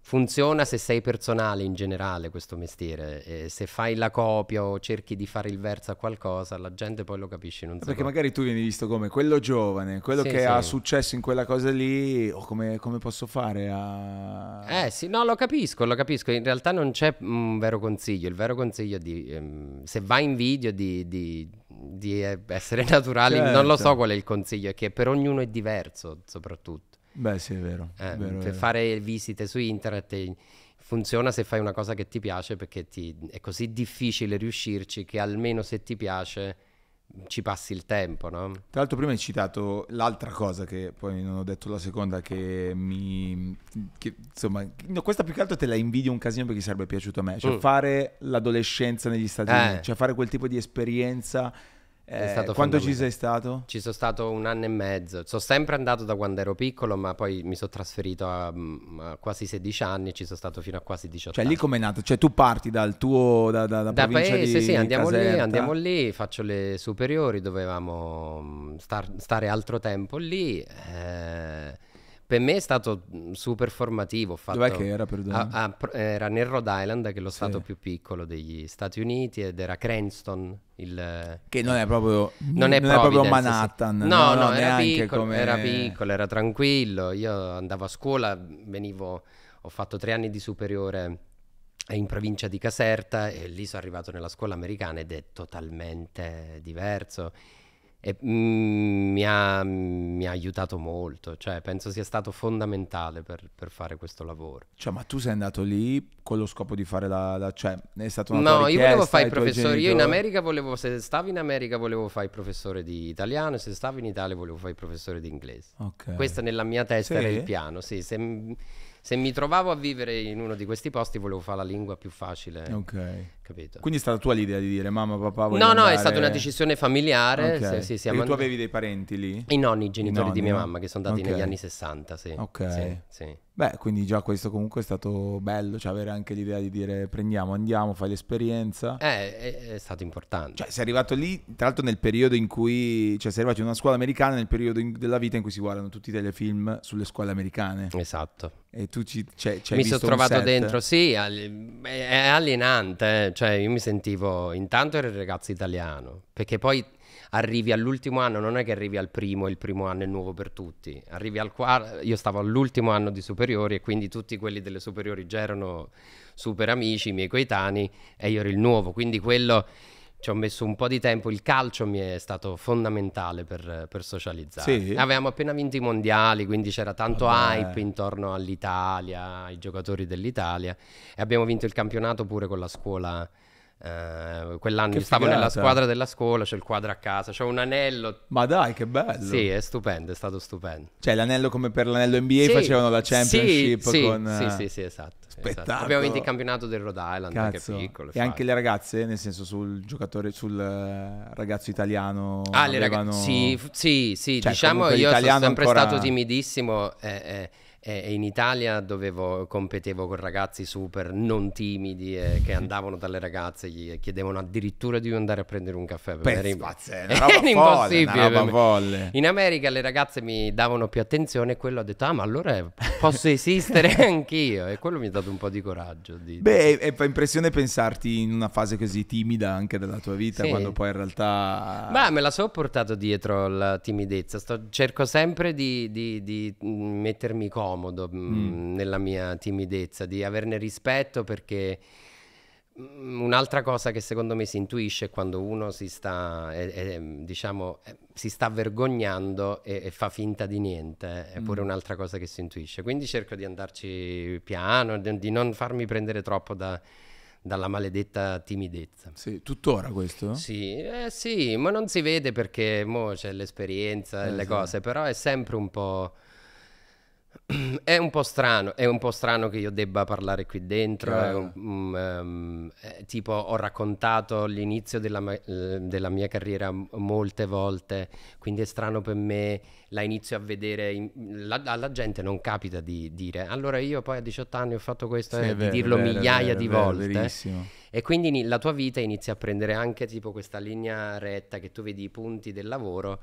A: funziona se sei personale in generale questo mestiere e se fai la copia o cerchi di fare il verso a qualcosa, la gente poi lo capisce in un
B: Perché
A: secondo.
B: magari tu vieni visto come quello giovane, quello
A: Sì,
B: che
A: sì.
B: ha successo in quella cosa lì, o come, come posso fare a...
A: Eh sì, no, lo capisco, lo capisco. In realtà non c'è un vero consiglio. Il vero consiglio è di, ehm, se vai in video, di, di- di, eh, essere naturali. Non lo so
B: Certo.
A: qual è il consiglio, è che per ognuno è diverso, soprattutto.
B: Beh sì, è vero.
A: Eh,
B: è vero, è
A: per
B: vero.
A: fare visite su internet eh, funziona se fai una cosa che ti piace, perché ti- è così difficile riuscirci che almeno se ti piace ci passi il tempo, no?
B: Tra l'altro prima hai citato l'altra cosa che poi non ho detto la seconda che mi... che, insomma, no, questa più che altro te la invidio un casino perché sarebbe piaciuto a me. Cioè
A: Mm.
B: fare l'adolescenza negli Stati
A: Eh.
B: Uniti, cioè fare quel tipo di esperienza. Eh, quanto ci sei stato?
A: Ci sono stato un anno e mezzo. Sono sempre andato da quando ero piccolo, ma poi mi sono trasferito a, mm, a quasi 16 anni e ci sono stato fino a quasi 18
B: Cioè lì
A: anni.
B: com'è nato? Cioè tu parti dal tuo... da, da, da
A: Da paese,
B: di
A: sì, andiamo lì, andiamo lì, faccio le superiori, dovevamo mm, star- stare altro tempo lì. eh, per me è stato mm, super formativo. fatto-
B: Dov'è che era, perdona?
A: a- a- era nel Rhode Island, che è lo
B: Sì.
A: stato più piccolo degli Stati Uniti, ed era Cranston, il,
B: Che non è proprio...
A: non è,
B: proprio
A: Providence, sì.
B: Manhattan.
A: No, no, era, piccolo,
B: come-
A: era piccolo, era tranquillo. Io andavo a scuola, venivo, ho fatto tre anni di superiore in provincia di Caserta e lì sono arrivato nella scuola americana ed è totalmente diverso. E mm, mi, ha, mi ha aiutato molto, cioè penso sia stato fondamentale per, per fare questo lavoro.
B: Cioè, ma tu sei andato lì con lo scopo di fare la... la- cioè, è stata una
A: No, io volevo fare il professore. Io in? America volevo, se stavo in America volevo fare il professore di italiano, e se stavo in Italia volevo fare il professore di inglese.
B: Ok.
A: Questo nella mia testa
B: Sì?
A: era il piano, sì. Se, se mi trovavo a vivere in uno di questi posti volevo fare la lingua più facile,
B: Ok.
A: Capito?
B: Quindi è stata tua l'idea di dire mamma, papà, voglio
A: No, no, è
B: andare-
A: stata una decisione familiare.
B: Ok.
A: sì, sì, siamo
B: E tu
A: and-
B: avevi dei parenti lì?
A: I nonni, i genitori
B: I
A: di
B: nonni,
A: mia
B: no?
A: mamma che sono andati
B: Ok.
A: negli anni 60, sì.
B: Ok.
A: Sì, sì.
B: Beh, quindi già questo comunque è stato bello, cioè avere anche l'idea di dire prendiamo, andiamo, fai l'esperienza.
A: Eh, è, è stato importante.
B: Cioè, sei arrivato lì, tra l'altro nel periodo in cui, cioè sei arrivato in una scuola americana nel periodo in- della vita in cui si guardano tutti i telefilm sulle scuole americane.
A: Esatto.
B: E tu ci, cioè, ci hai
A: mi
B: visto
A: sono
B: un
A: trovato
B: set?
A: dentro, sì, è è alienante, eh. Cioè io mi sentivo, intanto ero il ragazzo italiano, perché poi arrivi all'ultimo anno, non è che arrivi al primo e il primo anno è nuovo per tutti, arrivi al quarto, io stavo all'ultimo anno di superiori e quindi tutti quelli delle superiori già erano super amici, i miei coetanei e io ero il nuovo, quindi quello ci ho messo un po' di tempo, il calcio mi è stato fondamentale per, per socializzare.
B: Sì?
A: Avevamo appena vinto i mondiali, quindi c'era tanto
B: Vabbè.
A: hype intorno all'Italia, ai giocatori dell'Italia e abbiamo vinto il campionato pure con la scuola. Eh, quell'anno
B: Che
A: stavo nella
B: figata.
A: squadra della scuola, c'ho il quadro a casa, c'ho un anello.
B: Ma dai, che bello.
A: Sì, è stupendo, è stato stupendo.
B: Cioè, l'anello come per l'anello NBA
A: Sì,
B: facevano la championship
A: sì,
B: con...
A: Sì,
B: eh,
A: sì, sì, esatto.
B: spettacolo.
A: esatto. Abbiamo vinto il campionato del Rhode Island,
B: Cazzo.
A: che è piccolo.
B: E anche
A: facile.
B: le ragazze, nel senso sul giocatore, sul eh, ragazzo italiano.
A: Ah, le
B: avevano-
A: ragazze, sì, sì, sì,
B: Cioè,
A: diciamo io sono sempre
B: ancora-
A: stato timidissimo e, e- E e in Italia dovevo, competevo con ragazzi super non timidi e che andavano dalle ragazze, gli chiedevano addirittura di andare a prendere un caffè. Per era
B: Pezzo
A: era
B: roba folle,
A: impossibile
B: folle.
A: In America le ragazze mi davano più attenzione e quello ho detto, ah ma allora posso esistere anch'io. E quello mi ha dato un po' di coraggio. di-
B: Beh, e fa impressione pensarti in una fase così timida anche della tua vita,
A: Sì.
B: quando poi in realtà...
A: Ma me la so portato dietro la timidezza. Sto- cerco sempre di, di- di, mm, mettermi comodo mm, nella mia timidezza, di averne rispetto perché mm, un'altra cosa che secondo me si intuisce quando uno si sta, eh, eh, diciamo, eh, si sta vergognando e, e fa finta di niente. È pure un'altra cosa che si intuisce. Quindi cerco di andarci piano, di, di non farmi prendere troppo da- dalla maledetta timidezza.
B: Sì, tuttora questo?
A: Sì, eh, sì, ma non si vede perché mo c'è l'esperienza e
B: Eh,
A: le
B: sì.
A: cose, però è sempre un po'... È un po' strano, è un po' strano che io debba parlare qui dentro. è
B: Chiaro.
A: un- mm, ehm, eh, tipo, ho raccontato l'inizio della, ma- eh, della mia carriera molte volte, quindi è strano per me. La inizio a vedere. in- la- alla gente non capita di dire allora io poi a 18 anni ho fatto questo,
B: Sì,
A: e
B: è
A: di
B: vero,
A: dirlo
B: vero,
A: migliaia
B: vero,
A: di
B: vero,
A: volte. E quindi la tua vita inizia a prendere anche tipo questa linea retta che tu vedi i punti del lavoro.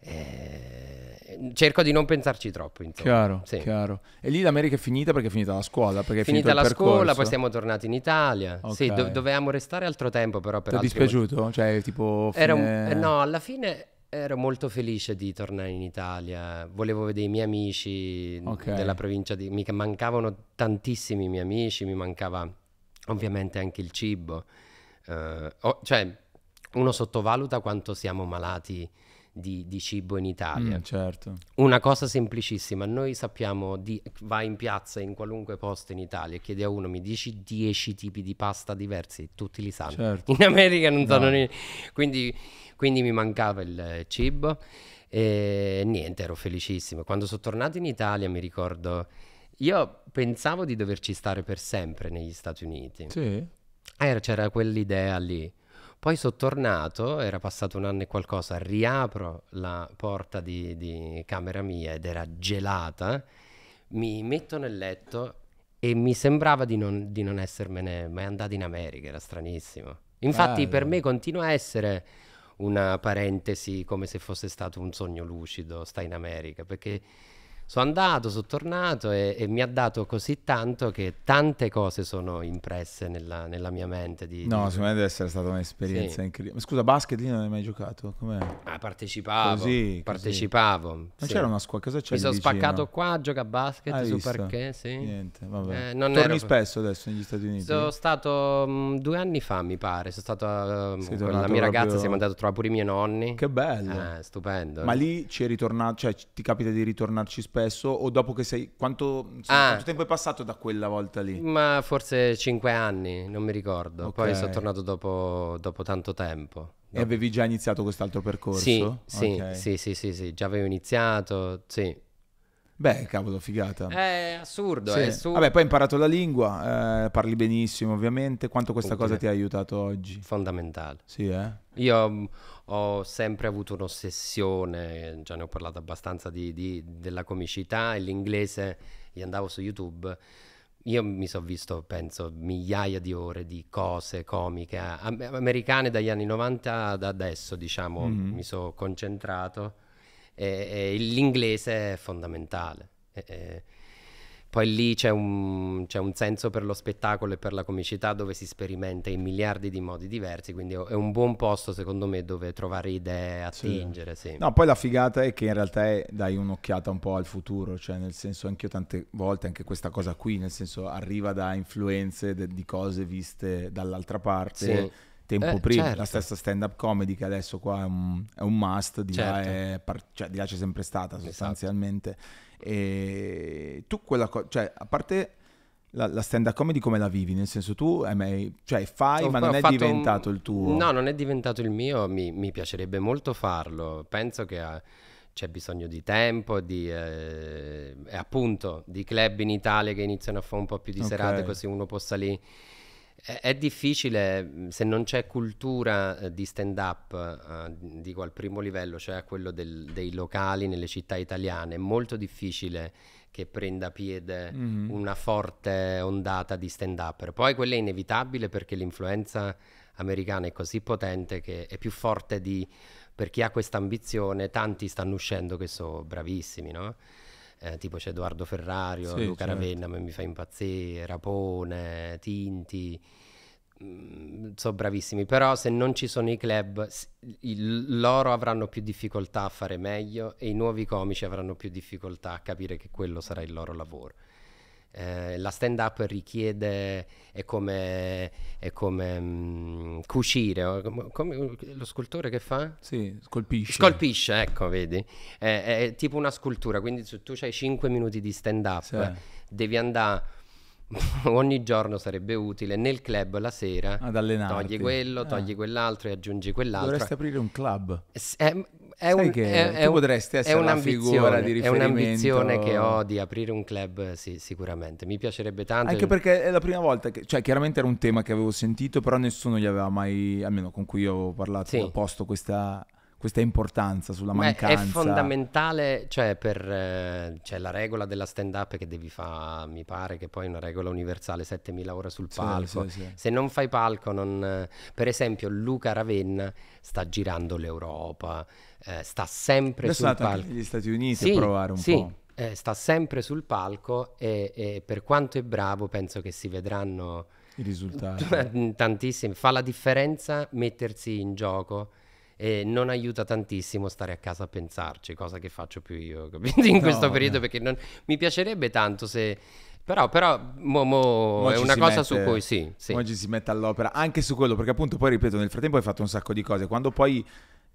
A: Eh, cerco di non pensarci troppo, insomma.
B: Chiaro,
A: Sì.
B: chiaro. E lì l'America è finita perché è finita la scuola? Perché è
A: Finita la scuola,
B: percorso?
A: poi siamo tornati in Italia. Sì,
B: Ok.
A: do- dovevamo restare altro tempo, però per
B: Ti è
A: motivi.
B: dispiaciuto? Cioè, tipo...
A: Era un-
B: fine-
A: eh, no, alla fine ero molto felice di tornare in Italia. Volevo vedere i miei amici
B: Ok.
A: della provincia di... Mi mancavano tantissimi i miei amici, mi mancava ovviamente anche il cibo. Eh, oh, cioè, uno sottovaluta quanto siamo malati di, di cibo in Italia.
B: Mm, certo.
A: Una cosa semplicissima, noi sappiamo, di, vai in piazza in qualunque posto in Italia e chiedi a uno, mi dici 10 tipi di pasta diversi, tutti li sanno.
B: Certo.
A: In America non
B: No.
A: sanno niente. Quindi, quindi mi mancava il eh, cibo e niente, ero felicissimo. Quando sono tornato in Italia mi ricordo, io pensavo di doverci stare per sempre negli Stati Uniti.
B: Sì?
A: Era- c'era quell'idea lì. Poi sono tornato, era passato un anno e qualcosa, riapro la porta di, di camera mia ed era gelata, mi metto nel letto e mi sembrava di non, di non essermene mai andato in America, era stranissimo. Infatti per
B: Bello.
A: me continua a essere una parentesi come se fosse stato un sogno lucido, sta in America, perché sono andato, sono tornato e, e mi ha dato così tanto che tante cose sono impresse nella, nella mia mente. Di,
B: No,
A: di-
B: secondo me deve essere stata un'esperienza
A: Sì.
B: incredibile. Ma scusa, basket lì non hai mai giocato? Com'è?
A: Ah, partecipavo,
B: Così, così.
A: partecipavo.
B: Ma
A: sì.
B: c'era una squadra, cosa c'è
A: Mi sono
B: vicino?
A: spaccato qua a giocare a basket
B: Hai
A: su
B: visto?
A: perché, sì.
B: Niente, vabbè.
A: Eh, non
B: Torni
A: ero-
B: spesso adesso negli Stati Uniti?
A: Sono stato mm, due anni fa, mi pare. Sono stato
B: Sei
A: con la mia ragazza,
B: proprio-
A: siamo andati a trovare pure i miei nonni.
B: Che bello.
A: Eh, stupendo.
B: Ma lì ci è ritornato, cioè ci- ti capita di ritornarci spesso o dopo che sei... Quanto, insomma,
A: Ah.
B: quanto tempo è passato da quella volta lì?
A: Ma forse cinque anni, non mi ricordo. Poi
B: Ok.
A: sono tornato dopo, dopo tanto tempo.
B: E avevi già iniziato quest'altro percorso?
A: Sì, sì,
B: Ok.
A: sì, sì, sì, sì, già avevo iniziato, sì.
B: Beh, cavolo, figata.
A: È assurdo,
B: Sì.
A: è assurdo.
B: Vabbè, poi hai imparato la lingua, eh, parli benissimo ovviamente. Quanto questa
A: Utile.
B: cosa ti ha aiutato oggi?
A: fondamentale.
B: Sì, eh?
A: Io ho sempre avuto un'ossessione, già ne ho parlato abbastanza di, di- della comicità e l'inglese, io andavo su YouTube, io mi sono visto, penso, migliaia di ore di cose comiche am- americane dagli anni 90 ad adesso, diciamo,
B: Mhm.
A: mi sono concentrato e, e l'inglese è fondamentale. E- e poi lì c'è un, c'è un senso per lo spettacolo e per la comicità dove si sperimenta in miliardi di modi diversi, quindi è un buon posto secondo me dove trovare idee, attingere, sì.
B: No, poi la figata è che in realtà è, dai un'occhiata un po' al futuro, cioè nel senso anch'io tante volte, anche questa cosa qui, nel senso arriva da influenze de- di cose viste dall'altra parte.
A: Sì.
B: Tempo
A: Eh,
B: prima,
A: certo.
B: la stessa stand-up comedy che adesso qua è un, è un must, di, là
A: Certo.
B: è par- cioè, di là c'è sempre stata sostanzialmente. E tu quella cosa, cioè a parte la, la stand-up comedy come la vivi? Nel senso tu mai, cioè fai
A: Ho
B: ma non è
A: fatto un-
B: diventato il tuo?
A: No, non è diventato il mio, mi, mi piacerebbe molto farlo. Penso che eh, c'è bisogno di tempo, di, eh, appunto di club in Italia che iniziano a fare un po' più di
B: Ok.
A: serate così uno possa lì È, è difficile mh, se non c'è cultura eh, di stand-up, eh, dico al primo livello, cioè a quello del- dei locali nelle città italiane, è molto difficile che prenda piede
B: Mhm.
A: una forte ondata di stand-up. Poi quella è inevitabile perché l'influenza americana è così potente che è più forte di... Per chi ha questa ambizione, tanti stanno uscendo che sono bravissimi, no? Eh, tipo c'è Edoardo Ferrario,
B: Sì,
A: Luca
B: certo.
A: Ravenna, mi fa impazzire, Rapone, Tinti, mm, sono bravissimi, però se non ci sono i club, s- il- loro avranno più difficoltà a fare meglio e i nuovi comici avranno più difficoltà a capire che quello sarà il loro lavoro. Eh, la stand up richiede, è come, è come mm, cucire, come- come lo scultore che fa?
B: Sì, scolpisce.
A: Scolpisce, ecco, vedi? È, è tipo una scultura, quindi se tu hai 5 minuti di stand up,
B: Sì.
A: devi andare ogni giorno sarebbe utile nel club la sera.
B: Ad allenarti.
A: Togli quello, togli quell'altro e aggiungi quell'altro.
B: Dovresti aprire un club.
A: S- È, un-
B: che
A: è- è
B: potresti essere
A: un'ambizione,
B: figura di
A: È un'ambizione
B: riferimento.
A: che ho di aprire un club, sì, sicuramente. Mi piacerebbe tanto.
B: Anche perché è la prima volta che, cioè chiaramente era un tema che avevo sentito, però nessuno gli aveva mai, almeno con cui io avevo parlato,
A: Sì.
B: posto questa, questa importanza sulla mancanza.
A: È fondamentale, cioè per eh, c'è la regola della stand up che devi fare, mi pare che poi è una regola universale, 7000 ore sul
B: Sì,
A: palco.
B: sì, sì.
A: Se non fai palco, non, per esempio, Luca Ravenna sta girando l'Europa, eh, sta sempre
B: Adesso
A: sul palco.
B: negli Stati Uniti
A: Sì,
B: a provare un
A: sì,
B: po'.
A: eh, sta sempre sul palco e, e per quanto è bravo penso che si vedranno
B: I risultati.
A: tantissimi. Fa la differenza mettersi in gioco e non aiuta tantissimo stare a casa a pensarci, cosa che faccio più io capito? in
B: No,
A: questo periodo perché non- mi piacerebbe tanto se... Però, però mo- mo
B: Mo
A: è una cosa
B: mette-
A: su cui sì, sì.
B: Oggi si mette all'opera anche su quello, perché appunto poi ripeto, nel frattempo hai fatto un sacco di cose. Quando poi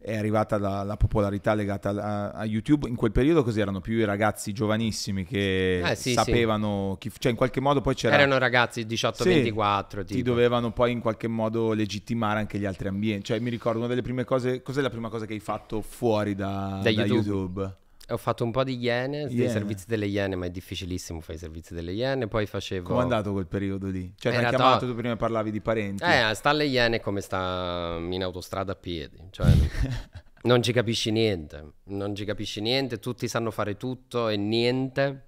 B: è arrivata la, la popolarità legata a, a YouTube, in quel periodo così erano più i ragazzi giovanissimi che
A: Eh, sì, sì.
B: sapevano, chi, cioè in qualche modo poi c'era...
A: Erano ragazzi
B: Sì,
A: 18-24
B: ti
A: tipo.
B: dovevano poi in qualche modo legittimare anche gli altri ambienti. Cioè mi ricordo una delle prime cose, cos'è la prima cosa che hai fatto fuori da,
A: Da
B: da
A: YouTube.
B: YouTube?
A: Ho fatto un po' di iene, dei
B: Iene.
A: servizi delle iene, ma è difficilissimo fare i servizi delle iene. Poi facevo...
B: Com'è andato quel periodo lì? Cioè ti
A: Era
B: hanno chiamato,
A: to-
B: tu prima parlavi di parenti.
A: Eh, sta alle Iene come sta in autostrada a piedi, cioè non ci capisci niente, non ci capisci niente, tutti sanno fare tutto e niente,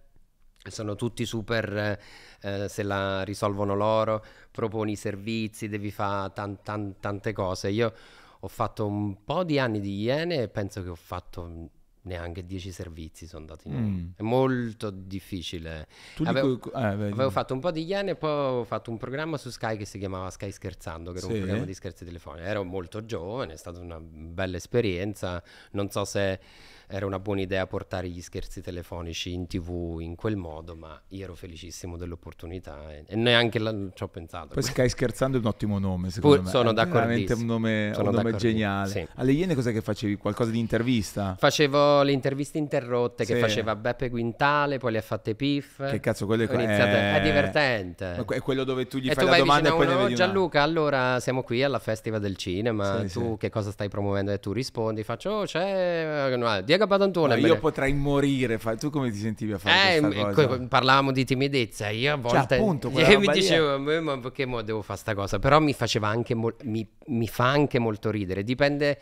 A: sono tutti super, eh, se la risolvono loro, proponi i servizi, devi fare tan- tan- tante cose. Io ho fatto un po' di anni di Iene e penso che ho fatto neanche 10 servizi, sono andati in
B: Mm.
A: È molto difficile. Avevo-
B: cui- eh.
A: Avevo fatto un po' di yen e poi ho fatto un programma su Sky che si chiamava Sky Scherzando, che era
B: Sì.
A: un programma di scherzi telefonici. Ero molto giovane, è stata una bella esperienza. Non so se era una buona idea portare gli scherzi telefonici in tv in quel modo, ma io ero felicissimo dell'opportunità e, e neanche la- ci ho pensato.
B: Poi Sky scherzando è un ottimo nome, secondo
A: Pur-
B: me.
A: sono
B: È veramente un nome, un nome geniale.
A: sì.
B: Alle Iene cos'è che facevi? Qualcosa di intervista?
A: Facevo le interviste interrotte che
B: Sì.
A: faceva Beppe Quintale, poi le ha fatte Piff.
B: Che cazzo, quello è-
A: Ho iniziato-
B: eh,
A: è divertente.
B: Ma È quello dove tu gli
A: E
B: fai
A: tu
B: la domanda e poi
A: a
B: ne
A: uno,
B: vedi una.
A: Gianluca, allora siamo qui alla Festival del Cinema,
B: Sì,
A: tu che cosa stai promuovendo? E tu rispondi, faccio, oh c'è no, Diego Badantone. Me
B: io potrei morire. Tu come ti sentivi a fare
A: Eh,
B: questa
A: que- parlavamo di timidezza, io a
B: Cioè,
A: volte
B: appunto, quella
A: e mi dicevo, "Ma- perché mo devo fare sta cosa? Però mi faceva anche, mol- mi, mi fa anche molto ridere, dipende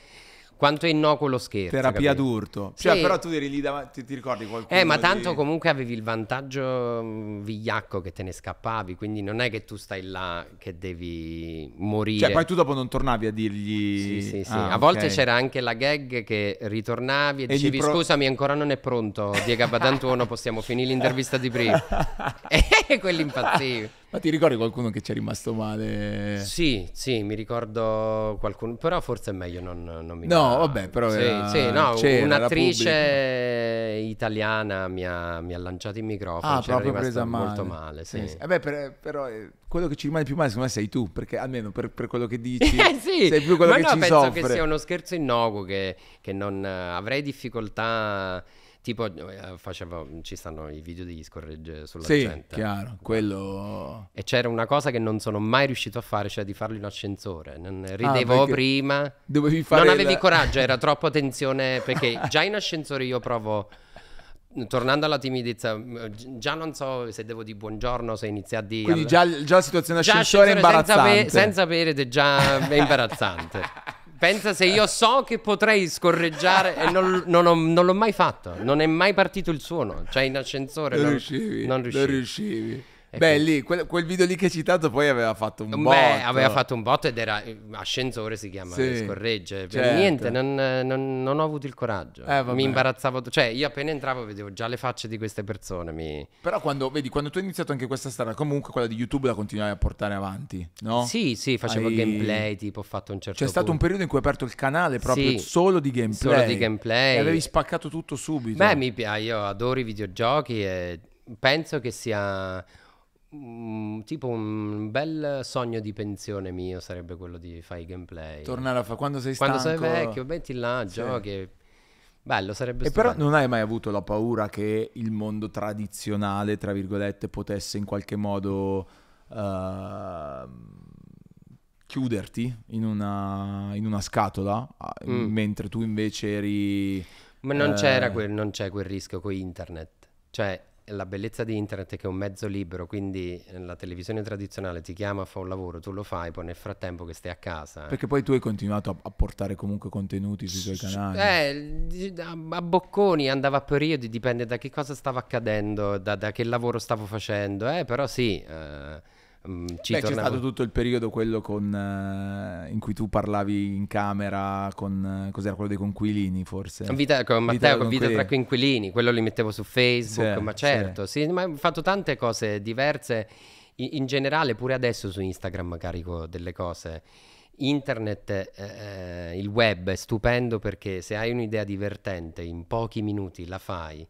A: quanto è innocuo lo scherzo.
B: Terapia
A: capito?
B: d'urto. Cioè,
A: Sì.
B: però tu eri lì davanti, ti ricordi qualcuno?
A: Eh, ma
B: di-
A: tanto comunque avevi il vantaggio mm, vigliacco che te ne scappavi, quindi non è che tu stai là che devi morire.
B: Cioè, poi tu dopo non tornavi a dirgli...
A: Sì, sì, sì.
B: Ah,
A: a volte
B: ok.
A: c'era anche la gag che ritornavi e,
B: E
A: dicevi
B: pro-
A: scusami ancora non è pronto Diego Badantuono possiamo finire l'intervista di prima e quelli impazzivi
B: Ma ti ricordi qualcuno che ci è rimasto male?
A: sì sì mi ricordo qualcuno però forse è meglio non, non mi
B: No, vabbè, però
A: sì,
B: era-
A: sì, no, un'attrice italiana mi ha, mi ha lanciato il microfono
B: Ah,
A: c'era
B: presa male.
A: molto male sì.
B: Eh beh, per- però eh, quello che ci rimane più male secondo me sei tu, perché almeno per, per quello che dici
A: Eh sì,
B: sei più quello
A: ma
B: che
A: no,
B: ci
A: penso
B: soffre.
A: che sia uno scherzo innocuo che, che non eh, avrei difficoltà. Tipo, eh, facevo, ci stanno i video degli scorregge sulla
B: Sì,
A: gente.
B: chiaro, quello...
A: E c'era una cosa che non sono mai riuscito a fare, cioè di farlo in ascensore. Non, ridevo
B: Ah,
A: prima.
B: Dovevi fare
A: Non avevi
B: il-
A: coraggio, era troppa tensione. Perché già in ascensore io provo tornando alla timidezza, già non so se devo di buongiorno, se inizia a dire...
B: Quindi già, già la situazione
A: Già
B: ascensore è
A: ascensore senza,
B: imbarazzante.
A: pe- senza è già è imbarazzante. Pensa se io so che potrei scorreggiare e non, non ho- non l'ho mai fatto, non è mai partito il suono, cioè in ascensore
B: Non
A: non,
B: riuscivi,
A: non
B: riuscivi. Beh, lì, quel, quel video lì che hai citato poi aveva fatto un botto.
A: Beh, aveva fatto un botto ed era ascensore si chiama,
B: Sì,
A: scorregge. Per
B: certo.
A: niente, non, non- non ho avuto il coraggio.
B: Eh,
A: mi imbarazzavo, cioè io appena entravo vedevo già le facce di queste persone, mi...
B: Però quando, vedi, quando tu hai iniziato anche questa strada, comunque quella di YouTube la continuavi a portare avanti, no?
A: Sì, sì, facevo
B: Hai-
A: gameplay, tipo ho fatto un certo
B: C'è stato un
A: punto.
B: periodo in cui hai aperto il canale proprio
A: Sì.
B: solo di gameplay.
A: Solo di gameplay.
B: E avevi spaccato tutto subito.
A: Beh, mi pi- io adoro i videogiochi e penso che sia mm, tipo un bel sogno di pensione mio sarebbe quello di fare i gameplay.
B: Tornare a fare quando sei
A: Quando
B: stanco.
A: sei vecchio, metti là,
B: Sì.
A: giochi. Bello, sarebbe
B: E però non hai mai avuto la paura che il mondo tradizionale, tra virgolette, potesse in qualche modo ehm, chiuderti in una, in una scatola,
A: Mm.
B: mentre tu invece eri...
A: Ma non,
B: eh,
A: c'era quel, non c'è quel rischio con internet. Cioè, la bellezza di internet è che è un mezzo libero, quindi eh, la televisione tradizionale ti chiama, fa un lavoro, tu lo fai, poi nel frattempo che stai a casa.
B: Perché poi tu hai continuato a, a portare comunque contenuti sui tuoi canali.
A: Eh, a, a bocconi andava a periodi, dipende da che cosa stava accadendo, da, da che lavoro stavo facendo, eh, però sì, eh, mm,
B: Beh, c'è
A: tornavo.
B: stato tutto il periodo quello con, eh, in cui tu parlavi in camera con... eh, cos'era quello dei conquilini forse?
A: Vita con
B: Vita
A: Matteo,
B: con
A: con Vita tra coinquilini, quello li mettevo su Facebook,
B: Sì,
A: ma certo, sì. ma ho fatto tante cose diverse, in, in generale pure adesso su Instagram carico delle cose. Internet, eh, eh, il web è stupendo perché se hai un'idea divertente in pochi minuti la fai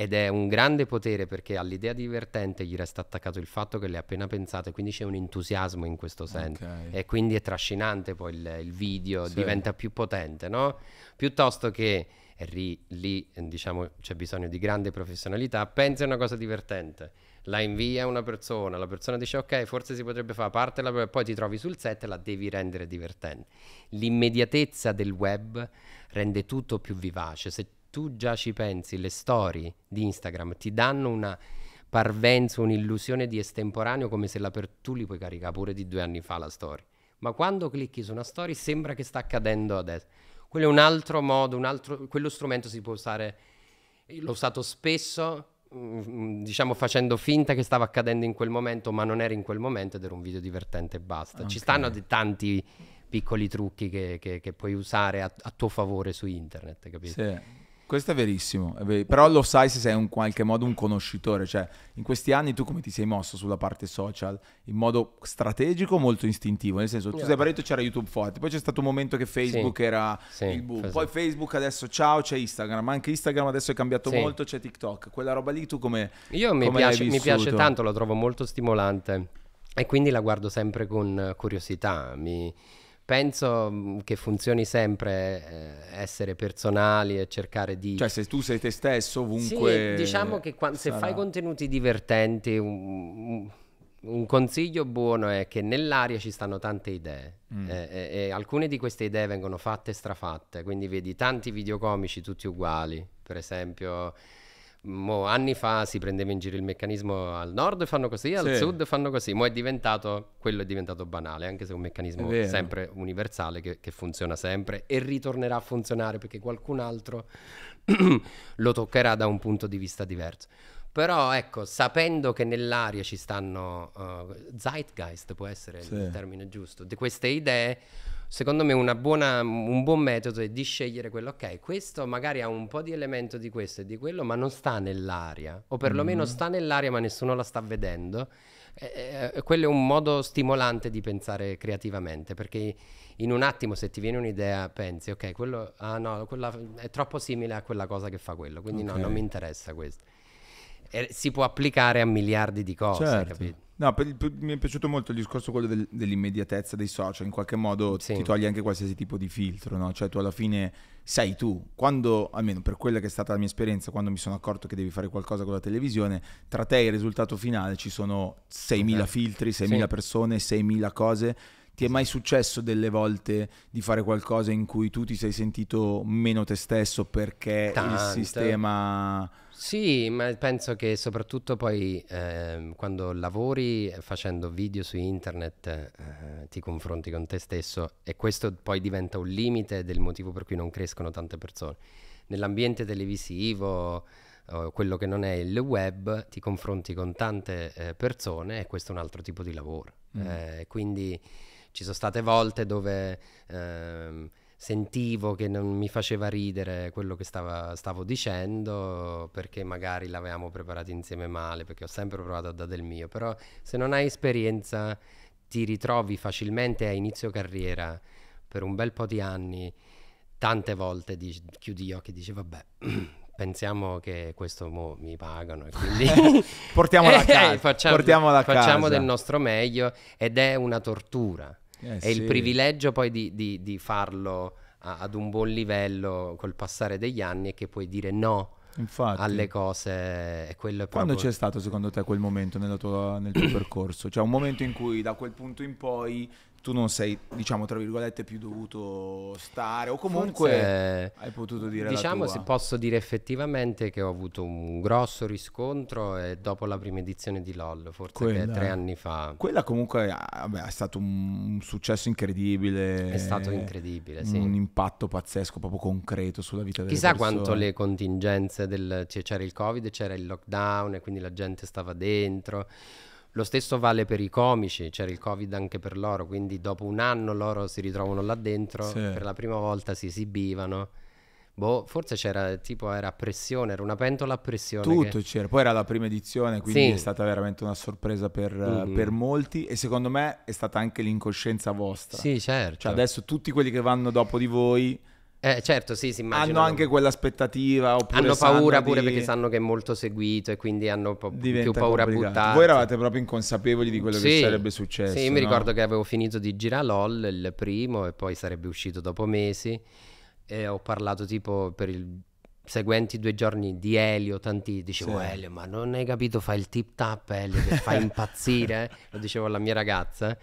A: ed è un grande potere perché all'idea divertente gli resta attaccato il fatto che l'hai appena pensato e quindi c'è un entusiasmo in questo senso
B: Ok.
A: e quindi è trascinante poi il, il video,
B: Sì.
A: diventa più potente, no? Piuttosto che ri- lì, eh, diciamo, c'è bisogno di grande professionalità, pensi a una cosa divertente, la invia a una persona, la persona dice ok, forse si potrebbe fare, parte la, poi ti trovi sul set e la devi rendere divertente. L'immediatezza del web rende tutto più vivace. Se tu già ci pensi, le storie di Instagram ti danno una parvenza, un'illusione di estemporaneo come se la per... tu li puoi caricare pure di due anni fa la storia. Ma quando clicchi su una storia sembra che sta accadendo adesso. Quello è un altro modo, un altro, quello strumento si può usare, l'ho usato spesso, mm, diciamo facendo finta che stava accadendo in quel momento, ma non era in quel momento ed era un video divertente e basta. Ci
B: Ok.
A: stanno tanti piccoli trucchi che, che- che puoi usare a, a tuo favore su internet, capito?
B: Sì, questo è verissimo, è ver- però lo sai se sei in qualche modo un conoscitore, cioè in questi anni tu come ti sei mosso sulla parte social? In modo strategico o molto istintivo? Nel senso, tu
A: Yeah.
B: sei partito c'era YouTube forte, poi c'è stato un momento che Facebook
A: Sì.
B: era
A: Sì,
B: il boom,
A: esatto.
B: poi Facebook adesso ciao c'è Instagram, ma anche Instagram adesso è cambiato
A: Sì.
B: molto, c'è TikTok, quella roba lì tu come...
A: Io mi
B: come l'hai
A: piace, mi piace tanto, lo trovo molto stimolante e quindi la guardo sempre con curiosità. Mi- penso mm, che funzioni sempre eh, essere personali e cercare di...
B: Cioè se tu sei te stesso ovunque...
A: Sì, diciamo che quan- se
B: sarà.
A: fai contenuti divertenti, un, un consiglio buono è che nell'aria ci stanno tante idee
B: Mm.
A: eh, e, e alcune di queste idee vengono fatte e strafatte, quindi vedi tanti videocomici tutti uguali, per esempio... mo, anni fa si prendeva in giro il meccanismo al nord fanno così, al
B: Sì.
A: sud fanno così, mo è diventato, quello è diventato banale, anche se è un meccanismo
B: È
A: sempre universale che, che funziona sempre e ritornerà a funzionare perché qualcun altro lo toccherà da un punto di vista diverso. Però ecco, sapendo che nell'aria ci stanno uh, zeitgeist, può essere
B: Sì.
A: il termine giusto, di queste idee, secondo me una buona- un buon metodo è di scegliere quello, ok, questo magari ha un po' di elemento di questo e di quello, ma non sta nell'aria, o perlomeno sta nell'aria ma nessuno la sta vedendo. Eh, eh, quello è un modo stimolante di pensare creativamente, perché in un attimo se ti viene un'idea pensi, ok, quello, ah no, quella è troppo simile a quella cosa che fa quello, quindi
B: Ok.
A: no, non mi interessa questo. E si può applicare a miliardi di cose,
B: Certo.
A: capito?
B: No, per- per- mi è piaciuto molto il discorso quello del- dell'immediatezza dei social, in qualche modo
A: Sì.
B: ti toglie anche qualsiasi tipo di filtro, no? Cioè tu alla fine sei tu, quando, almeno per quella che è stata la mia esperienza, quando mi sono accorto che devi fare qualcosa con la televisione, tra te e il risultato finale ci sono 6.000
A: Esatto.
B: filtri, 6.000
A: Sì.
B: persone, 6.000 cose, Ti è mai successo delle volte di fare qualcosa in cui tu ti sei sentito meno te stesso perché il
A: Tante.
B: sistema...
A: Sì, ma penso che soprattutto poi ehm, quando lavori facendo video su internet eh, ti confronti con te stesso e questo poi diventa un limite del motivo per cui non crescono tante persone. Nell'ambiente televisivo, o quello che non è il web, ti confronti con tante eh, persone e questo è un altro tipo di lavoro.
B: Mm.
A: Eh, quindi ci sono state volte dove ehm, sentivo che non mi faceva ridere quello che stava- stavo dicendo perché magari l'avevamo preparato insieme male, perché ho sempre provato a dare del mio, però se non hai esperienza ti ritrovi facilmente a inizio carriera per un bel po' di anni, tante volte dici- chiudi gli occhi e dici vabbè, pensiamo che questo mo mi pagano e quindi
B: Portiamola a
A: Eh,
B: casa.
A: facciamo,
B: portiamola a
A: facciamo
B: casa.
A: del nostro meglio ed è una tortura.
B: Eh,
A: È il
B: sì.
A: privilegio poi di, di- di farlo a- ad un buon livello col passare degli anni e che puoi dire no
B: Infatti.
A: alle cose. E quello è
B: Quando
A: proprio...
B: c'è stato secondo te quel momento tua- nel tuo percorso? Cioè un momento in cui da quel punto in poi tu non sei, diciamo, tra virgolette, più dovuto stare o comunque
A: Forse-
B: hai potuto dire
A: Diciamo, se posso dire effettivamente che ho avuto un grosso riscontro e dopo la prima edizione di LOL, forse
B: Quella-
A: tre anni fa,
B: Quella comunque ah, vabbè, è stato un, successo incredibile.
A: è stato incredibile. Sì.
B: Un impatto pazzesco, proprio concreto sulla vita delle
A: Chissà
B: persone.
A: quanto le contingenze del... c'era il covid, c'era il lockdown e quindi la gente stava dentro. Lo stesso vale per i comici, c'era il covid anche per loro, quindi dopo un anno loro si ritrovano là dentro,
B: Sì.
A: per la prima volta si esibivano. Boh, forse c'era tipo era a pressione, era una pentola a pressione.
B: Tutto
A: che-
B: c'era, poi era la prima edizione, quindi
A: Sì.
B: è stata veramente una sorpresa per,
A: Mhm.
B: per molti e secondo me è stata anche l'incoscienza vostra.
A: Sì, certo.
B: Cioè adesso tutti quelli che vanno dopo di voi
A: Eh, certo, sì, si immaginano.
B: hanno anche quell'aspettativa
A: Hanno paura
B: di-
A: pure perché sanno che è molto seguito e quindi hanno po- più paura a buttarsi.
B: Voi eravate proprio inconsapevoli di quello che
A: Sì,
B: sarebbe successo.
A: Sì, mi
B: no?
A: ricordo che avevo finito di girare LOL il primo e poi sarebbe uscito dopo mesi e ho parlato tipo per i seguenti due giorni di Elio, tanti dicevo
B: Sì.
A: Elio ma non hai capito fai il tip tap Elio che fa impazzire lo dicevo alla mia ragazza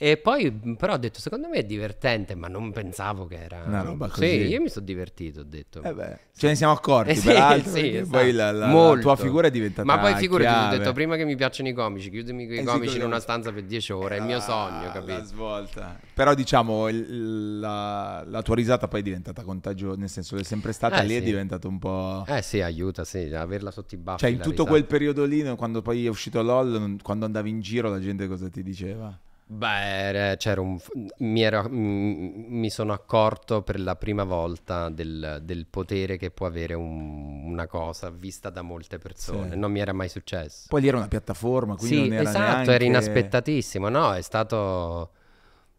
A: e poi però ho detto secondo me è divertente ma non pensavo che era
B: Una roba
A: sì
B: così.
A: io mi sono divertito ho detto
B: Eh beh, ce ne siamo accorti,
A: Eh sì,
B: peraltro,
A: sì, esatto.
B: poi la, la- la tua figura è diventata
A: Ma poi figurati, ti ho
B: chiave.
A: detto prima che mi piacciono i comici, chiudimi i
B: Eh sì,
A: comici in
B: quello-
A: una stanza per 10 ore, è il mio
B: Ah,
A: sogno,
B: La
A: capito?
B: svolta. Però diciamo, il- la, la tua risata poi è diventata contagiosa, nel senso che è sempre stata
A: Eh,
B: lì, è
A: sì.
B: diventato un po'...
A: Eh sì, aiuta, sì, averla sotto i baffi.
B: Cioè in
A: la
B: tutto
A: risata.
B: quel periodo lì, quando poi è uscito LOL, quando andavi in giro la gente cosa ti diceva?
A: Beh, era- c'era un... Mi, ero- mm, mi sono accorto per la prima volta del, del potere che può avere un- una cosa vista da molte persone.
B: Sì.
A: Non mi era mai successo.
B: Poi lì era una piattaforma, quindi
A: Sì,
B: non era
A: esatto,
B: neanche...
A: era inaspettatissimo, no? È stato...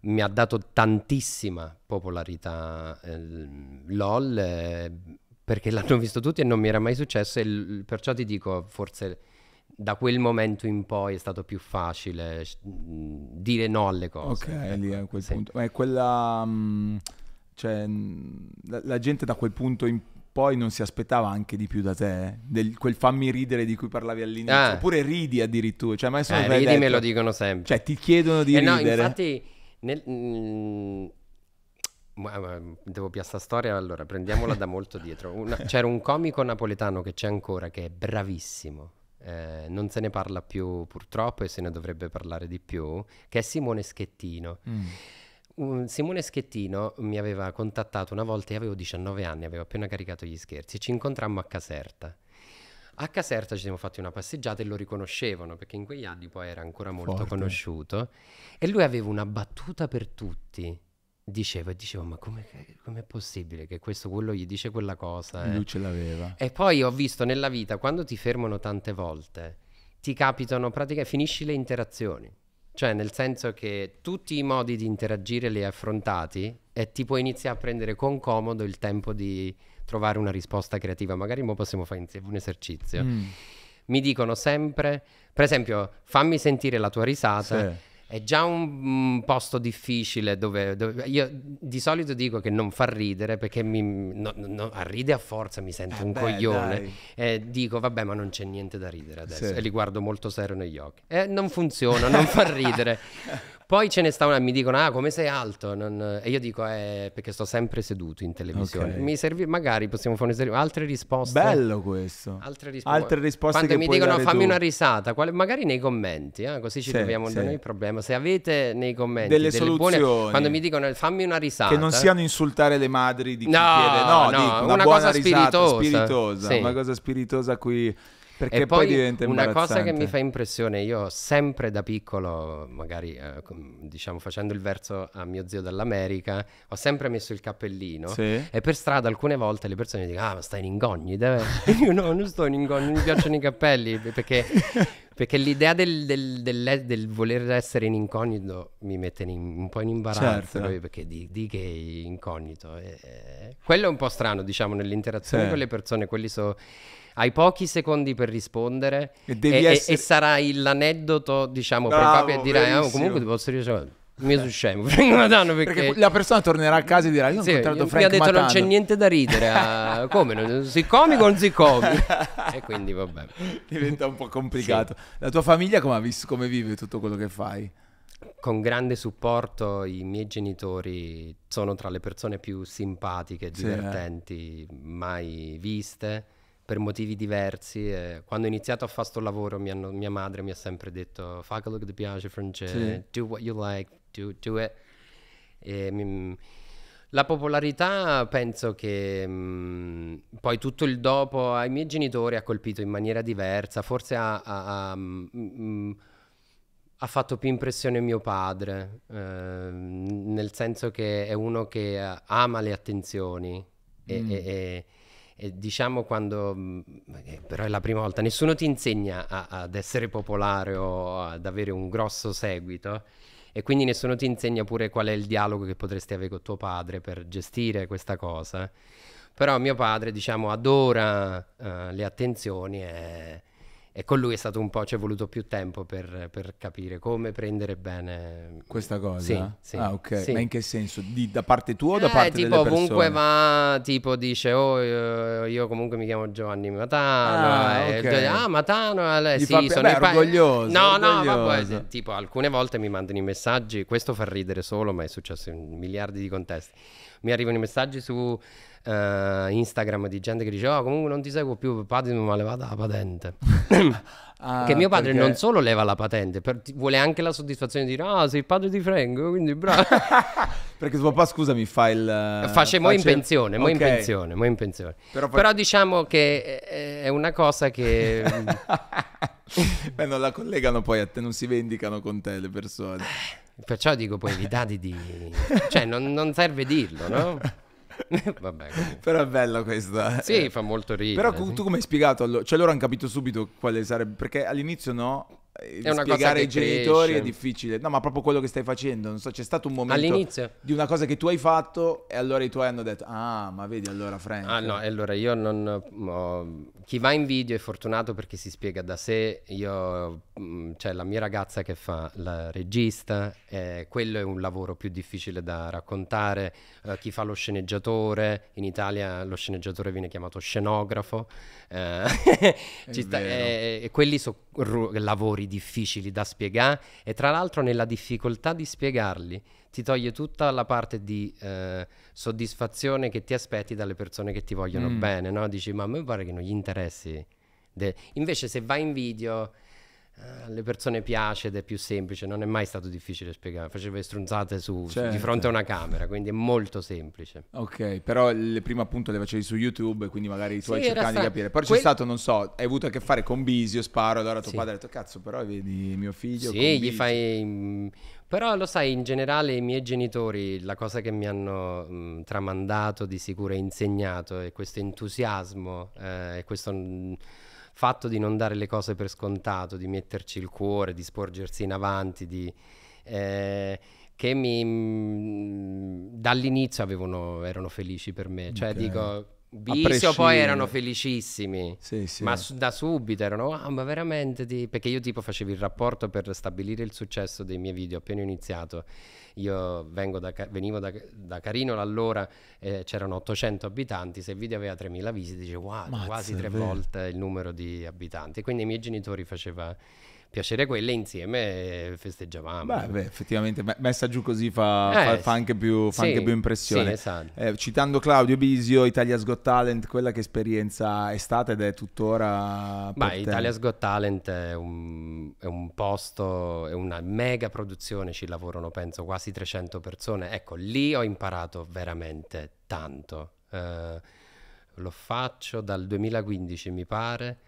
A: Mi ha dato tantissima popolarità eh, LOL eh, perché l'hanno visto tutti e non mi era mai successo e l- perciò ti dico, forse da quel momento in poi è stato più facile dire no alle cose.
B: Ok,
A: ecco,
B: lì a quel
A: sì.
B: punto. Ma è quella... cioè, la, la gente da quel punto in poi non si aspettava anche di più da te? eh? Del, quel fammi ridere di cui parlavi all'inizio?
A: Ah.
B: Oppure ridi addirittura? Cioè, mai
A: Eh, ridi me lo dicono sempre.
B: Cioè, ti chiedono di
A: Eh no,
B: ridere?
A: infatti, nel- ma- ma- devo piazzare storia, allora prendiamola da molto dietro. Una- c'era un comico napoletano che c'è ancora, che è bravissimo, eh, non se ne parla più purtroppo e se ne dovrebbe parlare di più, che è Simone Schettino.
B: Mm.
A: Un- Simone Schettino mi aveva contattato una volta, io avevo 19 anni, avevo appena caricato gli scherzi, ci incontrammo a Caserta. A Caserta ci siamo fatti una passeggiata e lo riconoscevano perché in quegli anni poi era ancora molto
B: Forte.
A: conosciuto e lui aveva una battuta per tutti. Diceva e dicevo, ma come è possibile che questo quello gli dice quella cosa? eh?"
B: Lui ce l'aveva.
A: E poi ho visto nella vita, quando ti fermano tante volte, ti capitano praticamente, finisci le interazioni. Cioè, nel senso che tutti i modi di interagire li hai affrontati e ti puoi iniziare a prendere con comodo il tempo di trovare una risposta creativa. Magari mo possiamo fare insieme un esercizio.
B: Mm.
A: Mi dicono sempre, per esempio, fammi sentire la tua risata.
B: Sì.
A: È già un mm, posto difficile dove, dove- io di solito dico che non fa ridere perché mi, no, no, a ride a forza mi sento
B: Eh
A: un
B: beh,
A: coglione e dico vabbè ma non c'è niente da ridere adesso.
B: Sì.
A: e li guardo molto serio negli occhi. E non funziona, non fa ridere Poi ce ne sta una, mi dicono, ah, come sei alto? Non- E io dico, eh, perché sto sempre seduto in televisione.
B: Ok.
A: Mi servi, magari possiamo fornire altre risposte.
B: Bello questo.
A: Altre, rispo-
B: Altre risposte
A: Quando
B: che
A: mi dicono fammi
B: tu.
A: una risata, quale- magari nei commenti, eh, così ci
B: Sì,
A: troviamo
B: sì.
A: noi il problema. Se avete nei commenti
B: Delle
A: buone-
B: soluzioni.
A: quando mi dicono fammi una risata,
B: Che non siano insultare le madri di chi
A: No,
B: chiede, no,
A: no,
B: dico, una,
A: una cosa
B: risata
A: spiritosa.
B: spiritosa,
A: Sì.
B: una cosa spiritosa a cui perché
A: E
B: poi,
A: poi
B: diventa
A: una cosa che mi fa impressione, io sempre da piccolo, magari eh, diciamo facendo il verso a mio zio dall'America, ho sempre messo il cappellino
B: Sì.
A: e per strada alcune volte le persone dicono ah ma stai in incognito? eh?" io no, non sto in incognito, mi piacciono i cappelli perché, perché l'idea del, del- del- del voler essere in incognito mi mette in- un po' in imbarazzo
B: Certo.
A: perché di, di che incognito. eh, quello è un po' strano diciamo nell'interazione
B: Sì.
A: con le persone, quelli so... Hai pochi secondi per rispondere
B: E
A: e,
B: essere-
A: e sarai l'aneddoto, diciamo,
B: Bravo,
A: probabile e dirai, ah, comunque ti posso dire, cioè, mi sono scemo, perché...
B: Perché la persona tornerà a casa e dirà io ho
A: Sì,
B: incontrato
A: mi
B: Frank
A: ha detto
B: Matano.
A: non c'è niente da ridere, ah, come? non- Si comico o non si comico? e quindi vabbè.
B: Diventa un po' complicato. La tua famiglia come, ha visto, come vive tutto quello che fai?
A: Con grande supporto i miei genitori sono tra le persone più simpatiche e
B: Sì, eh.
A: divertenti mai viste per motivi diversi. e quando ho iniziato a fare sto lavoro mi hanno- mia madre mi ha sempre detto fa quello che ti piace Francesco,
B: Sì.
A: do what you like, do, do it. E mi- la popolarità penso che mm, poi tutto il dopo ai miei genitori ha colpito in maniera diversa, forse ha, ha- ha, mm, mm, ha fatto più impressione mio padre, ehm, nel senso che è uno che eh, ama le attenzioni
B: Mm.
A: e- e- e diciamo quando, mm, eh, però è la prima volta, nessuno ti insegna a- ad essere popolare o ad avere un grosso seguito e quindi nessuno ti insegna pure qual è il dialogo che potresti avere con tuo padre per gestire questa cosa. Però mio padre, diciamo, adora eh, le attenzioni e, e con lui è stato un po', ci è voluto più tempo per, per capire come prendere bene
B: Questa cosa?
A: Sì, sì,
B: ah, ok.
A: sì.
B: Ma in che senso? Di- da parte tua o da
A: Eh,
B: parte
A: tipo
B: delle persone?
A: ovunque va, tipo dice, oh, io, io comunque mi chiamo Giovanni Matano.
B: Ah,
A: e
B: ok.
A: dice, ah, Matano, eh, sì,
B: fa
A: sono
B: beh,
A: i pa-
B: orgoglioso,
A: No, no,
B: orgoglioso.
A: vabbè, tipo alcune volte mi mandano i messaggi, questo fa ridere solo, ma è successo in miliardi di contesti. Mi arrivano i messaggi su eh, Instagram di gente che dice, oh, comunque non ti seguo più, padre mi ha levato la patente.
B: Ah,
A: che mio padre
B: perché-
A: non solo leva la patente, per- vuole anche la soddisfazione di dire, ah, sei il padre di Frank, quindi bravo.
B: Perché tuo papà, scusami, fa il...
A: Face mo in pensione, mo in
B: Ok.
A: pensione, mo in pensione.
B: Però
A: Però,
B: fa-
A: diciamo che è- è una cosa che...
B: Beh, non la collegano poi a te, non si vendicano con te le persone.
A: Perciò dico poi evitati di... Cioè non, non serve dirlo, no? Vabbè.
B: Però è bella questa.
A: Sì, fa molto ridere.
B: Però tu, tu come hai spiegato? Cioè loro hanno capito subito quale sarebbe... Perché all'inizio no, eh,
A: È una
B: spiegare ai genitori
A: cresce.
B: è difficile. No, ma proprio quello che stai facendo. Non so, c'è stato un momento
A: All'inizio?
B: di una cosa che tu hai fatto e allora i tuoi hanno detto, ah, ma vedi allora Frank.
A: Ah no, allora io non... ho- chi va in video è fortunato perché si spiega da sé. Io, mm, cioè la mia ragazza che fa la regista, eh, quello è un lavoro più difficile da raccontare. Eh, chi fa lo sceneggiatore, in Italia lo sceneggiatore viene chiamato scenografo. Eh, sta- eh, e quelli sono lavori difficili da spiegare e tra l'altro nella difficoltà di spiegarli ti toglie tutta la parte di eh, soddisfazione che ti aspetti dalle persone che ti vogliono
B: Mm.
A: bene, no? Dici, ma a me pare che non gli interessi. de-". Invece se vai in video eh, alle persone piace ed è più semplice, non è mai stato difficile spiegare, facevo le strunzate su,
B: Certo.
A: di fronte a una camera, quindi è molto semplice.
B: Ok, però le prime appunto le facevi su YouTube, quindi magari tu
A: Sì,
B: hai cercato di capire. Poi c'è
A: quel-
B: stato, non so, hai avuto a che fare con Bisio, sparo, allora tuo
A: Sì.
B: padre ha detto, cazzo, però vedi mio figlio
A: Sì, gli
B: Bisio."
A: fai... Però lo sai, in generale i miei genitori, la cosa che mi hanno mm, tramandato di sicuro e insegnato è questo entusiasmo, eh, questo mm, fatto di non dare le cose per scontato, di metterci il cuore, di sporgersi in avanti, di... eh, che mi mm, dall'inizio avevano, erano felici per me. Cioè
B: Ok.
A: dico, Bisio poi erano felicissimi.
B: Sì, sì.
A: Ma su- da subito erano, ah, ma veramente? ti-" Perché io tipo facevo il rapporto per stabilire il successo dei miei video appena iniziato. Io vengo da Ca- venivo da, da Carino allora eh, c'erano 800 abitanti, se il video aveva 3000 visite, dicevo wow,
B: Mazza,
A: quasi tre volte il numero di abitanti. Quindi ai miei genitori faceva, piacere quelle insieme festeggiavamo.
B: Beh, beh, effettivamente me- messa giù così fa,
A: Eh,
B: fa- fa anche più, fa
A: sì,
B: anche più impressione.
A: sì, esatto.
B: Eh, citando Claudio Bisio, Italia's Got Talent, quella che esperienza è stata ed è tuttora
A: Beh? Italia's Got Talent è un, è un posto, è una mega produzione, ci lavorano penso quasi 300 persone. Ecco, lì ho imparato veramente tanto. Eh, lo faccio dal 2015 mi pare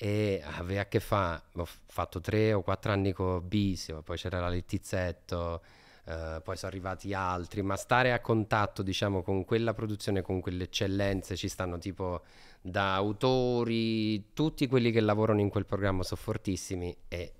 A: e aveva a che fare, ho fatto tre o quattro anni con Bisio, poi c'era la Lettizzetto, eh, poi sono arrivati altri, ma stare a contatto diciamo con quella produzione, con quelle eccellenze, ci stanno tipo da autori, tutti quelli che lavorano in quel programma sono fortissimi e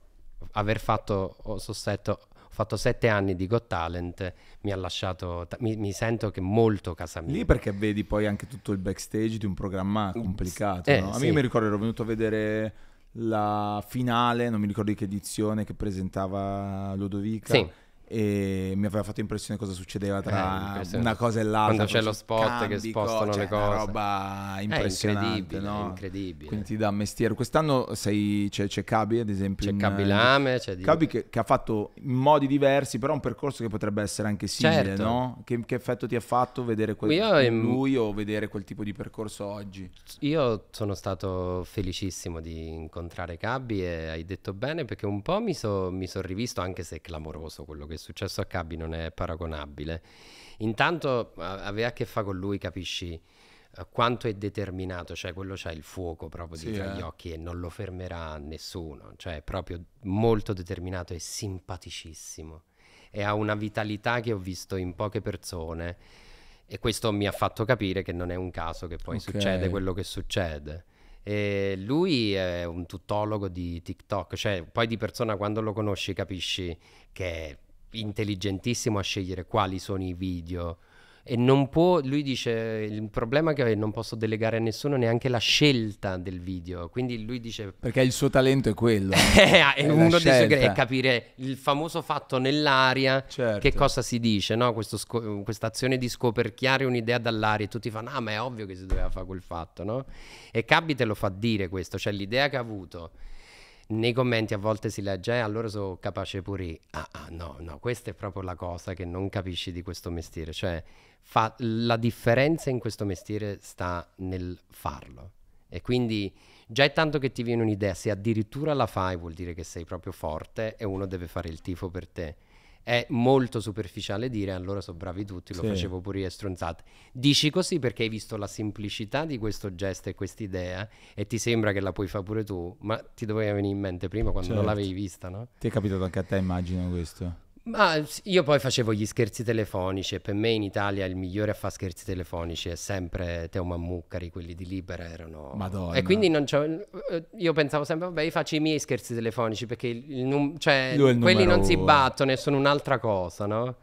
A: aver fatto, ho sossetto, fatto sette anni di Got Talent, mi ha lasciato, ta- mi, mi sento che molto casa mia.
B: Lì perché vedi poi anche tutto il backstage di un programma complicato.
A: Eh,
B: no? A me
A: sì.
B: mi ricordo, ero venuto a vedere la finale, non mi ricordo di che edizione, che presentava Ludovica.
A: Sì.
B: E mi aveva fatto impressione cosa succedeva
A: Eh,
B: tra
A: impressionante.
B: una cosa e l'altra.
A: Quando c'è lo spot che
B: cambi,
A: spostano
B: cioè,
A: le
B: Una
A: cose.
B: roba
A: È
B: impressionante,
A: incredibile,
B: no?
A: è incredibile.
B: Quindi ti dà mestiere. Quest'anno sei, c'è, c'è Cabi, ad esempio.
A: C'è
B: in-
A: Cabi Lame, c'è
B: Cabi che, che ha fatto in modi diversi, però un percorso che potrebbe essere anche simile,
A: Certo.
B: no? Che, che effetto ti ha fatto vedere quel,
A: ehm,
B: lui o vedere quel tipo di percorso oggi?
A: Io sono stato felicissimo di incontrare Cabbi e hai detto bene perché un po' mi sono rivisto, anche se è clamoroso quello che è successo a Cabbi, non è paragonabile. Intanto aveva a che fare con lui, capisci eh, quanto è determinato, cioè quello c'ha il fuoco proprio
B: Sì,
A: agli
B: eh.
A: occhi e non lo fermerà nessuno, cioè è proprio molto determinato e simpaticissimo e ha una vitalità che ho visto in poche persone e questo mi ha fatto capire che non è un caso che poi
B: Ok.
A: succede quello che succede. E lui è un tuttologo di TikTok, cioè poi di persona quando lo conosci capisci che intelligentissimo a scegliere quali sono i video e non può, lui dice, il problema è che non posso delegare a nessuno neanche la scelta del video, quindi lui dice
B: Perché il suo talento è quello.
A: è
B: la
A: uno dei suoi è capire il famoso fatto nell'aria
B: Certo.
A: che cosa si dice, no? Sco- questa azione di scoperchiare un'idea dall'aria e tutti fanno, ah ma è ovvio che si doveva fare quel fatto, no? E Cabbi te lo fa dire questo, cioè l'idea che ha avuto nei commenti a volte si legge, eh, allora sono capace pure. Ah, ah, no, no, questa è proprio la cosa che non capisci di questo mestiere, cioè fa- la differenza in questo mestiere sta nel farlo. E quindi già è tanto che ti viene un'idea, se addirittura la fai vuol dire che sei proprio forte e uno deve fare il tifo per te. È molto superficiale dire allora sono bravi tutti, lo
B: Sì.
A: facevo pure io e stronzate. Dici così perché hai visto la semplicità di questo gesto e quest'idea e ti sembra che la puoi fare pure tu, ma ti doveva venire in mente prima quando non
B: Certo.
A: l'avevi vista, no?
B: Ti è capitato anche a te, immagino questo.
A: Ma io poi facevo gli scherzi telefonici e per me in Italia il migliore a fare scherzi telefonici è sempre Teo Mammucari, quelli di Libera erano...
B: Madonna.
A: E quindi non c'ho- eh, io pensavo sempre, vabbè, io faccio i miei scherzi telefonici perché il- cioè,
B: il
A: quelli
B: numero
A: non si
B: uno.
A: battono e sono un'altra cosa, no?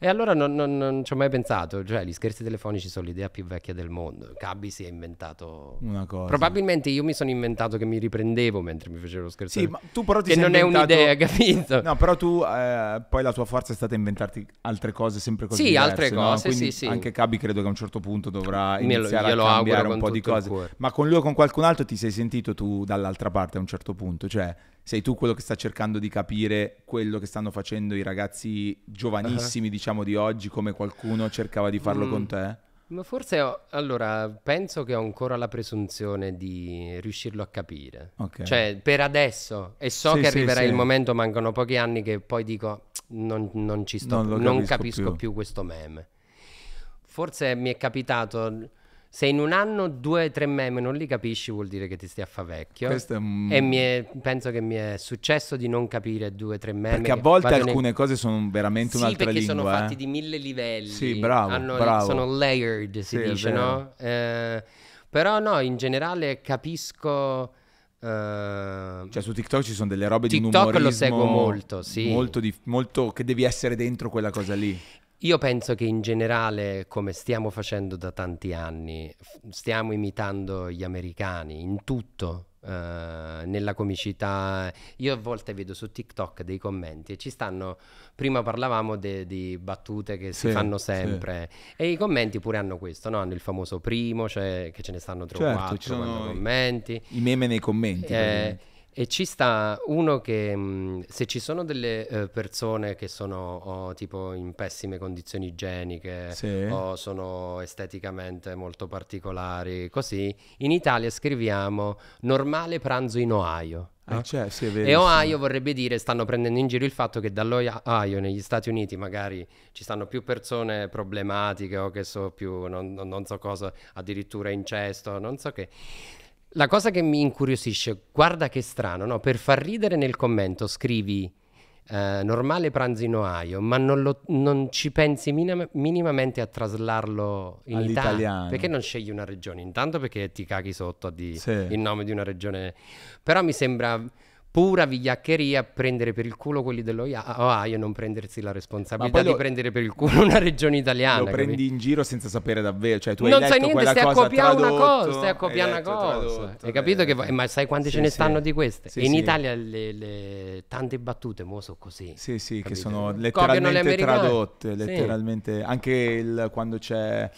A: E allora non, non- non ci ho mai pensato, cioè gli scherzi telefonici sono l'idea più vecchia del mondo. Cabbi si è inventato...
B: Una cosa.
A: Probabilmente io mi sono inventato che mi riprendevo mentre mi facevo lo scherzo
B: Sì, ma tu però ti
A: Che
B: sei
A: non è
B: inventato-
A: un'idea, capito?
B: No, però tu eh, poi la tua forza è stata inventarti altre cose sempre così
A: Sì,
B: diverse,
A: altre
B: no?
A: cose,
B: Quindi
A: sì, sì.
B: anche Cabi credo che a un certo punto dovrà
A: lo-
B: iniziare
A: glielo
B: a cambiare un po' di cose. Ma con lui o con qualcun altro ti sei sentito tu dall'altra parte a un certo punto? Cioè, sei tu quello che sta cercando di capire quello che stanno facendo i ragazzi giovanissimi, diciamo, di oggi, come qualcuno cercava di farlo
A: Mm.
B: con te?
A: Ma forse ho- allora penso che ho ancora la presunzione di riuscirlo a capire.
B: Ok.
A: Cioè, per adesso, e so
B: Sì,
A: che
B: sì,
A: arriverà
B: sì.
A: il momento, mancano pochi anni che poi dico non, non ci sto,
B: Non
A: non
B: capisco
A: capisco
B: più.
A: più. questo meme. Forse mi è capitato, se in un anno due o tre meme non li capisci vuol dire che ti stia a fa vecchio.
B: Un-
A: E mi è- penso che mi è successo di non capire due o tre meme.
B: Perché a volte alcune cose sono veramente
A: sì,
B: un'altra
A: perché
B: lingua.
A: sono
B: eh.
A: fatti di mille livelli.
B: Sì, bravo,
A: Hanno-
B: bravo.
A: Sono layered, si
B: Sì,
A: dice, no? Eh, però no, in generale capisco... eh,
B: Cioè su TikTok ci sono delle robe di un
A: TikTok lo seguo molto, sì.
B: Molto, di- molto che devi essere dentro quella cosa lì.
A: Io penso che in generale, come stiamo facendo da tanti anni, stiamo imitando gli americani in tutto, eh, nella comicità. Io a volte vedo su TikTok dei commenti e ci stanno, prima parlavamo di battute che
B: Sì,
A: si fanno
B: sì.
A: sempre e i commenti pure hanno questo, no? Hanno il famoso primo, cioè che ce ne stanno tre o
B: Certo,
A: quattro
B: ci
A: quando
B: i-
A: commenti.
B: I meme nei commenti.
A: Eh, E ci sta uno che mh, se ci sono delle eh, persone che sono o, tipo in pessime condizioni igieniche
B: Sì.
A: o sono esteticamente molto particolari, così, in Italia scriviamo normale pranzo in Ohio. no?
B: Eh, cioè, sì,
A: E. Ohio vorrebbe dire, stanno prendendo in giro il fatto che dall'Ohio negli Stati Uniti magari ci stanno più persone problematiche o che so più, non, non- non so cosa, addirittura incesto, non so che. La cosa che mi incuriosisce, guarda che strano, no? Per far ridere nel commento scrivi eh, normale pranzo in Ohio, ma non, lo- non ci pensi minima- minimamente a traslarlo in. Italia. Perché non scegli una regione? Intanto perché ti caghi sotto di,
B: Sì.
A: il nome di una regione. Però mi sembra pura vigliaccheria prendere per il culo quelli dell'Ohio e non prendersi la responsabilità
B: poi
A: di
B: lo-
A: prendere per il culo una regione italiana.
B: Lo
A: capi?
B: prendi in giro senza sapere davvero, cioè tu hai
A: non
B: letto
A: sai niente, stai a copiare una cosa, stai a copiare
B: hai
A: una cosa.
B: tradotto,
A: Hai capito che
B: eh,
A: vo- ma sai quante
B: sì,
A: ce ne
B: sì.
A: stanno di queste?
B: Sì,
A: in. Italia le, le- tante battute mo sono così.
B: Sì, sì, che
A: Capito?
B: sono
A: Copiano le
B: letteralmente tradotte, letteralmente anche il, quando c'è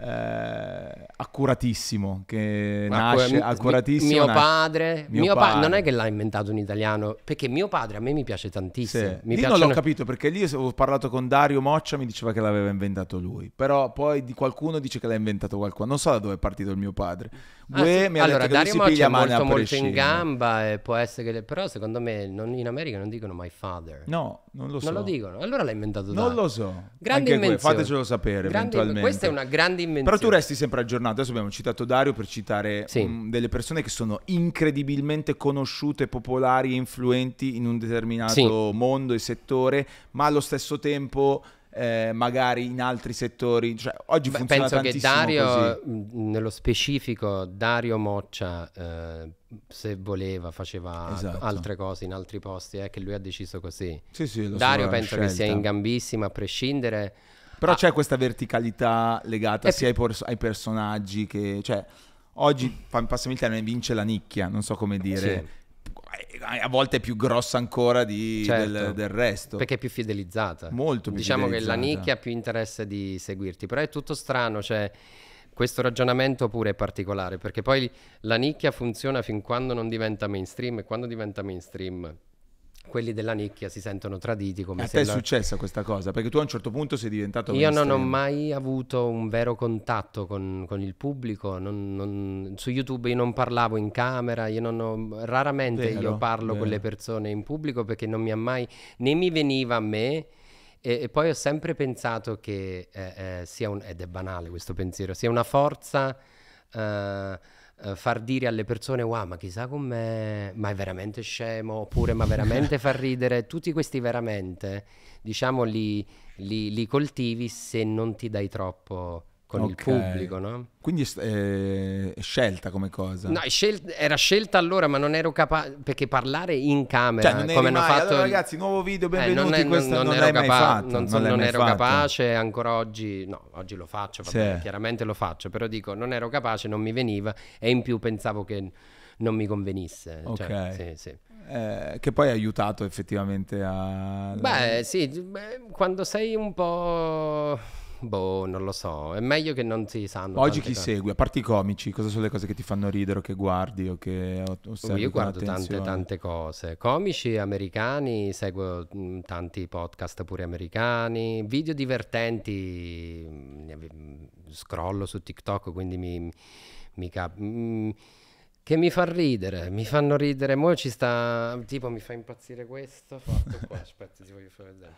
B: eh, accuratissimo che
A: Ma
B: nasce
A: mi-
B: accuratissimo
A: Mio
B: nasce-
A: padre,
B: Mio
A: mio pa-
B: padre.
A: non è che l'ha inventato un italiano, perché mio padre a me mi piace
B: Sì.
A: tantissimo. Mi
B: Lì non l'ho capito perché lì ho parlato con Dario Moccia, mi diceva che l'aveva inventato lui, però poi di qualcuno dice che l'ha inventato qualcuno. Non so da dove è partito il mio padre.
A: Ah,
B: Gue
A: sì. allora, Dario Moccia è molto, molto in gamba, e può essere che... però secondo me non- in America non dicono my father.
B: No, non lo so.
A: Non lo dicono. Allora l'ha inventato
B: Non
A: Dario.
B: lo so.
A: Grande
B: Anche
A: invenzione.
B: fatecelo sapere
A: Grande-
B: eventualmente.
A: Questa è una grande invenzione.
B: Però tu resti sempre aggiornato. Adesso abbiamo citato Dario per citare
A: Sì.
B: mh, delle persone che sono incredibilmente conosciute, popolari e influenti in un determinato
A: Sì.
B: mondo e settore, ma allo stesso tempo eh, magari in altri settori. Cioè, oggi
A: Beh,
B: funziona
A: penso che Dario, mh, nello specifico, Dario Moccia, eh, se voleva, faceva
B: Esatto.
A: altre cose in altri posti, è che lui ha deciso così.
B: Sì, sì, so,
A: Dario
B: una
A: penso che sia in gambissima a prescindere.
B: Però
A: Ah,
B: c'è questa verticalità legata
A: È
B: sia ai, pers- ai personaggi che... Cioè, oggi, passami il termine, vince la nicchia, non so come dire. A volte è più grossa ancora di-
A: Certo.
B: del, del resto.
A: Perché è più fidelizzata.
B: Molto più
A: Diciamo che la
B: fidelizzata.
A: nicchia ha più interesse di seguirti, però è tutto strano, cioè questo ragionamento pure è particolare, perché poi la nicchia funziona fin quando non diventa mainstream e quando diventa mainstream quelli della nicchia si sentono traditi come
B: a
A: se
B: te è
A: la-
B: successa questa cosa? Perché tu a un certo punto sei diventato
A: Io non ho mai avuto un vero contatto con, con il pubblico, non- non- su YouTube io non parlavo in camera, io non ho- raramente
B: Vero,
A: io parlo con
B: vero.
A: le persone in pubblico perché non mi ha mai, né mi veniva a me e, e poi ho sempre pensato che eh, eh, sia un, ed è banale questo pensiero, sia una forza eh, eh, far dire alle persone wow ma chissà com'è, ma è veramente scemo oppure ma veramente fa ridere, tutti questi veramente diciamo li, li- li coltivi se non ti dai troppo con il
B: Ok.
A: pubblico, no?
B: Quindi eh, è scelta come cosa.
A: No, è scel- era scelta allora, ma non ero capace perché parlare in camera
B: Cioè,
A: come hanno
B: mai,
A: fatto
B: allora
A: il-
B: ragazzi, nuovo video,
A: Eh,
B: benvenuti,
A: non, è- non- non
B: non,
A: ero capa-
B: fatto.
A: non, so- ero capace, ancora oggi, no, oggi lo faccio,
B: Sì.
A: chiaramente lo faccio, però dico, non ero capace, non mi veniva e in più pensavo che non mi convenisse. cioè,
B: Ok.
A: sì, sì.
B: Eh, che poi ha aiutato effettivamente a...
A: Beh, sì, beh, quando sei un po'... Boh, non lo so, è meglio che non si sanno.
B: Oggi chi
A: cose.
B: segue? A parte i comici, cosa sono le cose che ti fanno ridere o che guardi o che
A: Oh,
B: osservi
A: io guardo tante, tante cose. Comici americani, seguo mh, tanti podcast pure americani, video divertenti, mh, ave- mh, scrollo su TikTok, quindi mi, mi cap- mh, che mi fa ridere, mi fanno ridere. Mo ci sta, tipo mi fa impazzire questo, fatto qua, aspetta ti voglio fare vedere.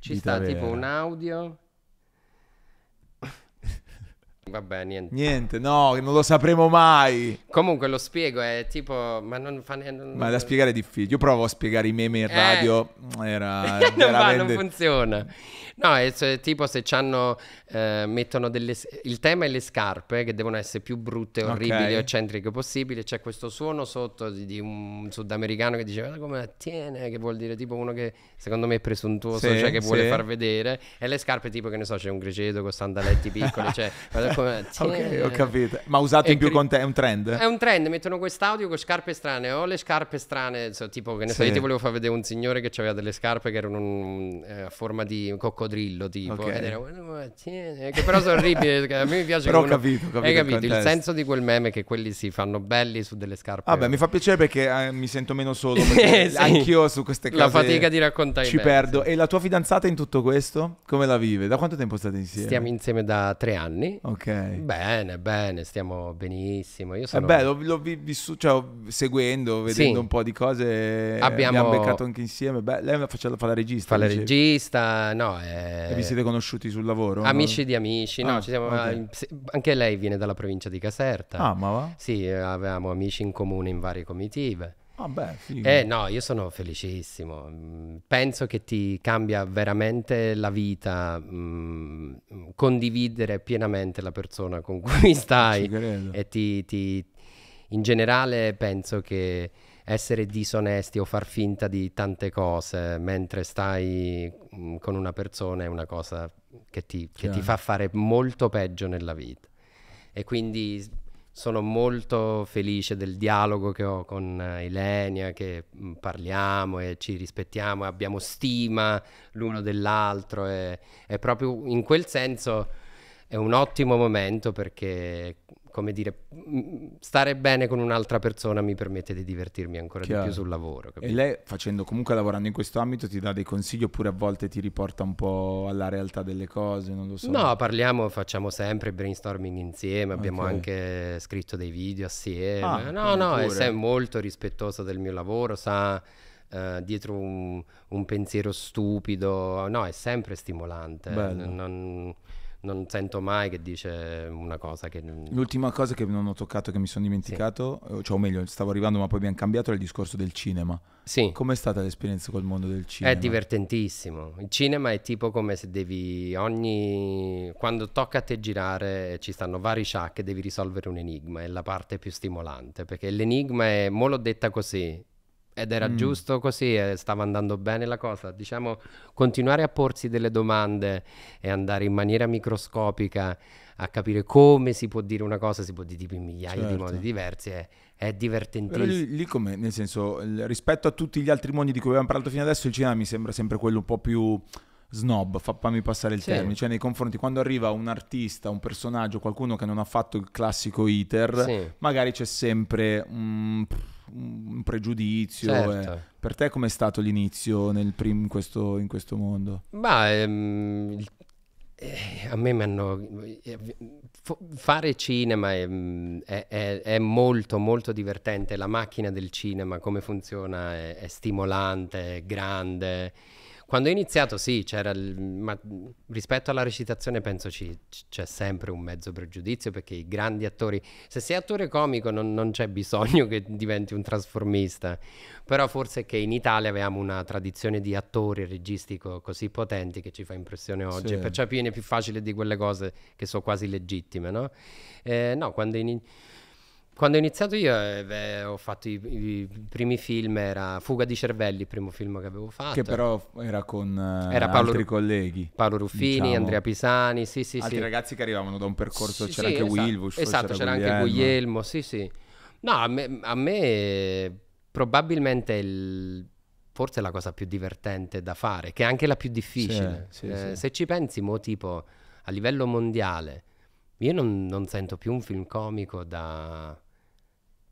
A: Ci
B: Vita
A: sta tipo
B: vera.
A: un audio. Vabbè, niente.
B: Niente, no, non lo sapremo mai.
A: Comunque lo spiego, è tipo, ma non fa niente.
B: Ma da spiegare è difficile. Io provo a spiegare i meme in
A: Eh.
B: radio. Era
A: non va, non
B: veramente...
A: funziona. No, è cioè, tipo se c'hanno, eh, mettono delle... Il tema è le scarpe che devono essere più brutte, orribili,
B: Ok.
A: eccentriche possibili. C'è questo suono sotto di, di un sudamericano che dice guarda come la tiene, che vuol dire tipo uno che secondo me è presuntuoso,
B: Sì,
A: cioè che vuole
B: sì.
A: far vedere. E le scarpe tipo che ne so, c'è un criceto con sandaletti piccoli, cioè come-
B: ok, ho capito. Ma usato in più con te, è un trend?
A: È un trend, mettono quest'audio con scarpe strane. Ho le scarpe strane, so, tipo che ne so,
B: Sì.
A: io ti volevo far vedere un signore che aveva delle scarpe che erano eh, a forma di coccodrillo, tipo.
B: Ok.
A: Ed era, "Eh, tieni", che però sono orribili. a me mi piace
B: Però ho
A: come-
B: capito, ho capito
A: Hai
B: il
A: capito? Il,
B: contesto.
A: senso di quel meme che quelli si fanno belli su delle scarpe.
B: Vabbè, mi fa piacere perché eh, mi sento meno solo. perché
A: Sì.
B: Anch'io su queste cose
A: La fatica di raccontare
B: ci perdo.
A: sì.
B: E la tua fidanzata in tutto questo? Come la vive? Da quanto tempo state insieme?
A: Stiamo insieme da tre anni.
B: Ok.
A: Bene, bene, stiamo benissimo. Io
B: Eh
A: sono...
B: beh, l'ho, l'ho vi- vissu- cioè, seguendo, vedendo
A: Sì.
B: un po' di cose,
A: Abbiamo-
B: abbiamo beccato anche insieme. Beh, lei fa, fa la regista.
A: Fa la
B: dicevi.
A: regista, no, è...
B: E vi siete conosciuti sul lavoro?
A: Amici di amici, no,
B: Ah,
A: ci siamo-
B: ok.
A: se- anche lei viene dalla provincia di Caserta.
B: Ah, ma va?
A: Sì, eh, avevamo amici in comune in varie comitive.
B: Ah, beh, figo.
A: Eh no, io sono felicissimo. Mm, Penso che ti cambia veramente la vita mm, condividere pienamente la persona con cui stai
B: credo.
A: e ti, ti- in generale penso che essere disonesti o far finta di tante cose mentre stai mm, con una persona è una cosa che ti, che ti fa fare molto peggio nella vita. E quindi sono molto felice del dialogo che ho con eh, Ilenia, che mm, parliamo e ci rispettiamo, abbiamo stima l'uno dell'altro e, e proprio in quel senso è un ottimo momento perché, come dire, stare bene con un'altra persona mi permette di divertirmi ancora
B: Chiaro.
A: di più sul lavoro.
B: E
A: capito?
B: lei, facendo comunque lavorando in questo ambito, ti dà dei consigli oppure a volte ti riporta un po' alla realtà delle cose? Non lo so.
A: No, parliamo, facciamo sempre brainstorming insieme, abbiamo
B: Ok.
A: anche scritto dei video assieme.
B: Ah,
A: no, no, è
B: pure.
A: sem- molto rispettoso del mio lavoro, sa eh, dietro un, un pensiero stupido, no, è sempre stimolante. Non, non sento mai che dice una cosa che...
B: L'ultima cosa che non ho toccato, che mi sono dimenticato, eh, cioè o meglio, stavo arrivando ma poi abbiamo cambiato, era il discorso del cinema.
A: Sì.
B: Com'è stata l'esperienza col mondo del cinema?
A: È divertentissimo. Il cinema è tipo come se devi ogni... Quando tocca a te girare ci stanno vari shack e devi risolvere un enigma, è la parte più stimolante, perché l'enigma è, mo l'ho detta così, ed era
B: Mm.
A: giusto così, e stava andando bene la cosa. Diciamo, continuare a porsi delle domande e andare in maniera microscopica a capire come si può dire una cosa, si può dire in migliaia di
B: Certo.
A: modi diversi, è, è divertentissimo.
B: lì, lì come, nel senso, rispetto a tutti gli altri mondi di cui abbiamo parlato fino adesso, il cinema mi sembra sempre quello un po' più snob, fa- fammi passare il
A: Sì.
B: termine, cioè nei confronti, quando arriva un artista, un personaggio, qualcuno che non ha fatto il classico iter,
A: Sì.
B: magari c'è sempre un, un pregiudizio.
A: Certo.
B: eh. Per te com'è stato l'inizio nel prim- in, questo, in questo mondo?
A: Ma ehm, eh, a me mi hanno... eh, f- fare cinema è, mm, è- è- è molto molto divertente, la macchina del cinema, come funziona, è, è stimolante, è grande. Quando ho iniziato sì, c'era il- ma rispetto alla recitazione penso ci- c'è sempre un mezzo pregiudizio perché i grandi attori, se sei attore comico non, non c'è bisogno che diventi un trasformista, però forse è che in Italia avevamo una tradizione di attori e registi co- così potenti che ci fa impressione oggi,
B: Sì.
A: perciò viene più facile di quelle cose che sono quasi legittime, no? Eh, no, quando, ini- quando ho iniziato io eh, beh, ho fatto i, i primi film, era Fuga di cervelli, il primo film che avevo fatto.
B: Che però era con eh,
A: Era Paolo
B: altri colleghi.
A: Paolo Ruffini,
B: diciamo.
A: Andrea Pisani, sì sì
B: altri
A: sì.
B: ragazzi che arrivavano da un percorso,
A: Sì,
B: c'era
A: sì,
B: anche
A: esatto.
B: Wilbush,
A: Esatto, c'era anche
B: Guglielmo.
A: Guglielmo, sì, sì. No, a me, a me probabilmente il- forse la cosa più divertente da fare, che è anche la più difficile.
B: Sì,
A: Eh. Se ci pensi, mo, tipo, a livello mondiale, io non, non sento più un film comico da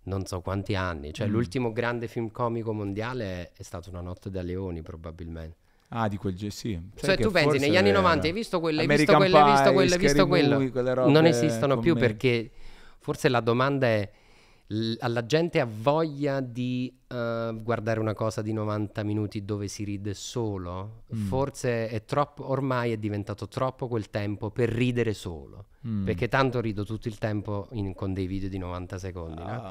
A: non so quanti anni. Cioè,
B: Mm.
A: l'ultimo grande film comico mondiale è stato Una notte da leoni, probabilmente.
B: Ah, di quel G, sì.
A: Cioè, tu pensi, negli anni
B: era-
A: 90 hai visto quello, hai visto quello, hai visto
B: Pie,
A: quello, hai visto quello.
B: Movie, quelle
A: non esistono più
B: commedie.
A: perché forse la domanda è l- alla gente ha voglia di eh, guardare una cosa di 90 minuti dove si ride solo?
B: Mm.
A: Forse è troppo, ormai è diventato troppo quel tempo per ridere solo.
B: Mm.
A: Perché tanto rido tutto il tempo in- con dei video di 90 secondi, no?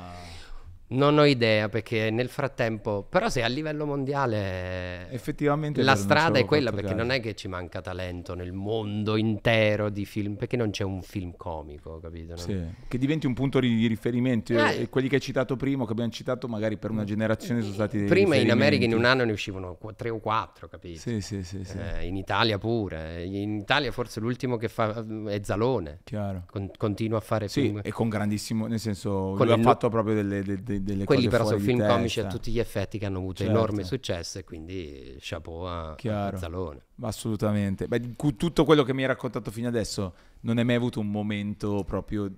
A: Non ho idea perché nel frattempo, però se a livello mondiale
B: Effettivamente
A: la strada è quella perché non è che ci manca talento nel mondo intero di film, perché non c'è un film comico, capito? Non-
B: Sì, che diventi un punto di riferimento.
A: Eh.
B: E quelli che hai citato prima, che abbiamo citato, magari per una generazione sono stati dei
A: Prima in America in un anno ne uscivano tre o quattro, capito?
B: Sì, sì, sì, sì.
A: Eh, in Italia pure. In Italia forse l'ultimo che fa mm, è Zalone.
B: Chiaro.
A: Con- continua a fare
B: Sì,
A: film.
B: e con grandissimo, nel senso,
A: Con
B: lui ha fatto proprio delle, de- de- delle
A: Quelli
B: cose
A: però sono film comici a
B: testa.
A: tutti gli effetti che hanno avuto
B: Certo.
A: enorme successo e quindi chapeau a, a
B: Chiaro.
A: Zalone.
B: Assolutamente. Beh, tutto quello che mi hai raccontato fino adesso non hai mai avuto un momento proprio,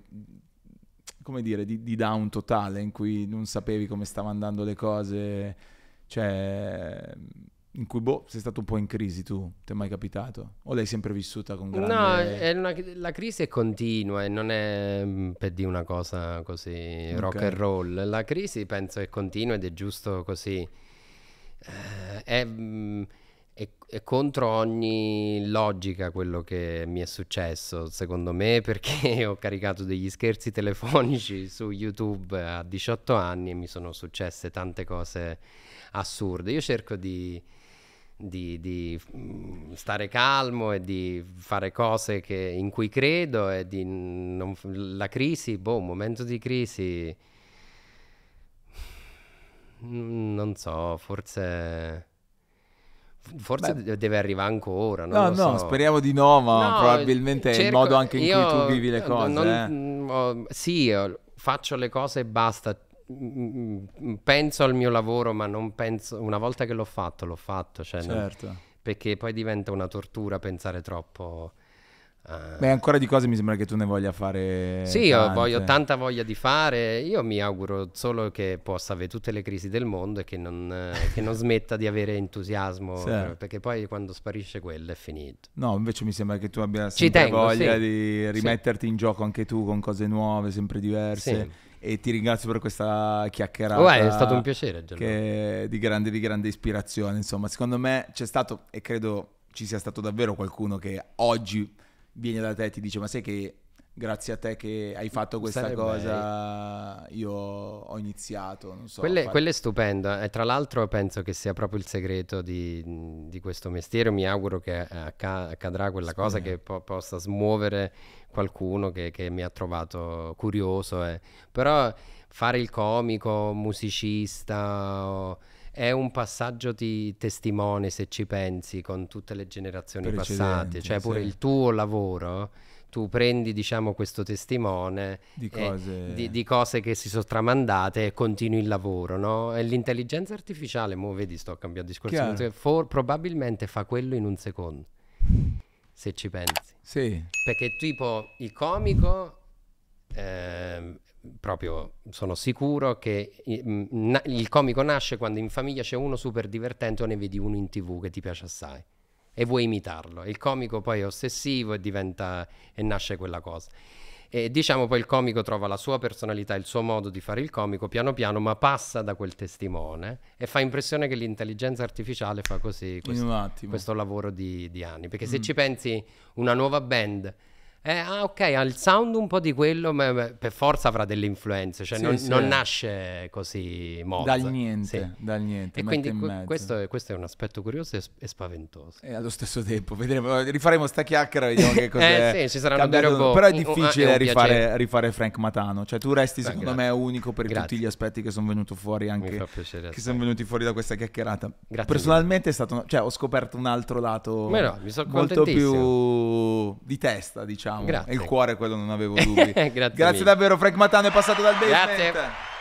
B: come dire, di, di down totale in cui non sapevi come stavano andando le cose, cioè in cui boh, sei stato un po' in crisi tu, ti è mai capitato? O l'hai sempre vissuta con grande...
A: No, una- la crisi è continua e non è mm, per dire una cosa così rock
B: Ok.
A: and roll. La crisi penso è continua ed è giusto così. Eh, è, mm, è- è contro ogni logica quello che mi è successo, secondo me, perché ho caricato degli scherzi telefonici su YouTube a 18 anni e mi sono successe tante cose assurde. Io cerco di di, di, mm, stare calmo e di fare cose che- in cui credo e di non, la crisi, boh, un momento di crisi, mm, non so, forse, forse
B: Beh.
A: de- deve arrivare ancora,
B: No, no,
A: so.
B: speriamo di no, ma
A: No,
B: probabilmente è il
A: cerco-
B: modo anche in cui tu vivi le cose.
A: non-
B: eh.
A: ho- sì, io faccio le cose e basta. Mm, mm, Penso al mio lavoro, ma non penso. Una volta che l'ho fatto, l'ho fatto. Cioè non-
B: Certo.
A: perché poi diventa una tortura pensare troppo. eh,
B: Beh, ancora di cose mi sembra che tu ne voglia fare
A: sì, voglio tanta voglia di fare. Io mi auguro solo che possa avere tutte le crisi del mondo e che non, eh, che non smetta di avere entusiasmo.
B: Sì.
A: eh, Perché poi quando sparisce quello è finito.
B: No, invece mi sembra che tu abbia sempre
A: tengo,
B: voglia
A: sì.
B: di rimetterti in gioco anche tu con cose nuove, sempre diverse.
A: Sì.
B: E ti ringrazio per questa chiacchierata.
A: Oh, è stato un piacere,
B: che di grande, di grande ispirazione. Insomma, secondo me c'è stato, e credo ci sia stato davvero qualcuno che oggi viene da te e ti dice: Ma sai che grazie a te che hai fatto questa
A: Sarebbe-
B: cosa, io ho iniziato. Non so,
A: Quello,
B: a fare-
A: quello è stupendo e tra l'altro penso che sia proprio il segreto di, di questo mestiere. Mi auguro che acca- accadrà quella cosa che po- possa smuovere qualcuno che, che mi ha trovato curioso. eh. Però fare il comico, musicista, è un passaggio di testimone se ci pensi con tutte le generazioni passate. Cioè pure
B: sì.
A: il tuo lavoro. Tu prendi, diciamo, questo testimone
B: Di cose-
A: di, di cose che si sono tramandate e continui il lavoro, no? E l'intelligenza artificiale, mo vedi, sto cambiando discorso, for- probabilmente fa quello in un secondo, se ci pensi.
B: Sì,
A: Perché tipo il comico, ehm, proprio sono sicuro che il comico nasce quando in famiglia c'è uno super divertente o ne vedi uno in tv che ti piace assai e vuoi imitarlo. Il comico poi è ossessivo e diventa e nasce quella cosa. E diciamo poi il comico trova la sua personalità, il suo modo di fare il comico piano piano, ma passa da quel testimone e fa impressione che l'intelligenza artificiale fa così questo, questo lavoro di, di anni. Perché
B: Mm.
A: se ci pensi, una nuova band, eh, ah, ok, ha il sound un po' di quello, ma ma per forza avrà delle influenze, cioè
B: Sì,
A: non,
B: sì.
A: non nasce così morto.
B: Dal niente, dal niente.
A: E quindi
B: mezzo.
A: questo, è, questo è un aspetto curioso e, e spaventoso.
B: E allo stesso tempo, vedremo, rifaremo sta chiacchiera, vediamo che cos'è.
A: Eh, sì, ci saranno
B: cambiato.
A: due.
B: Però è
A: Un- un-
B: difficile
A: è un
B: rifare,
A: piacere.
B: rifare Frank Matano. Cioè, tu resti,
A: Beh,
B: secondo
A: grazie.
B: me, unico per
A: Grazie.
B: tutti gli aspetti che sono venuti fuori anche. Che sono venuti fuori da questa chiacchierata.
A: Grazie
B: Personalmente è stato. un- Cioè, ho scoperto un altro lato
A: no,
B: molto più di testa, diciamo.
A: Grazie.
B: E il cuore, quello non avevo dubbi.
A: Grazie
B: Grazie davvero, Frank Matano è passato dal basement.
A: Grazie.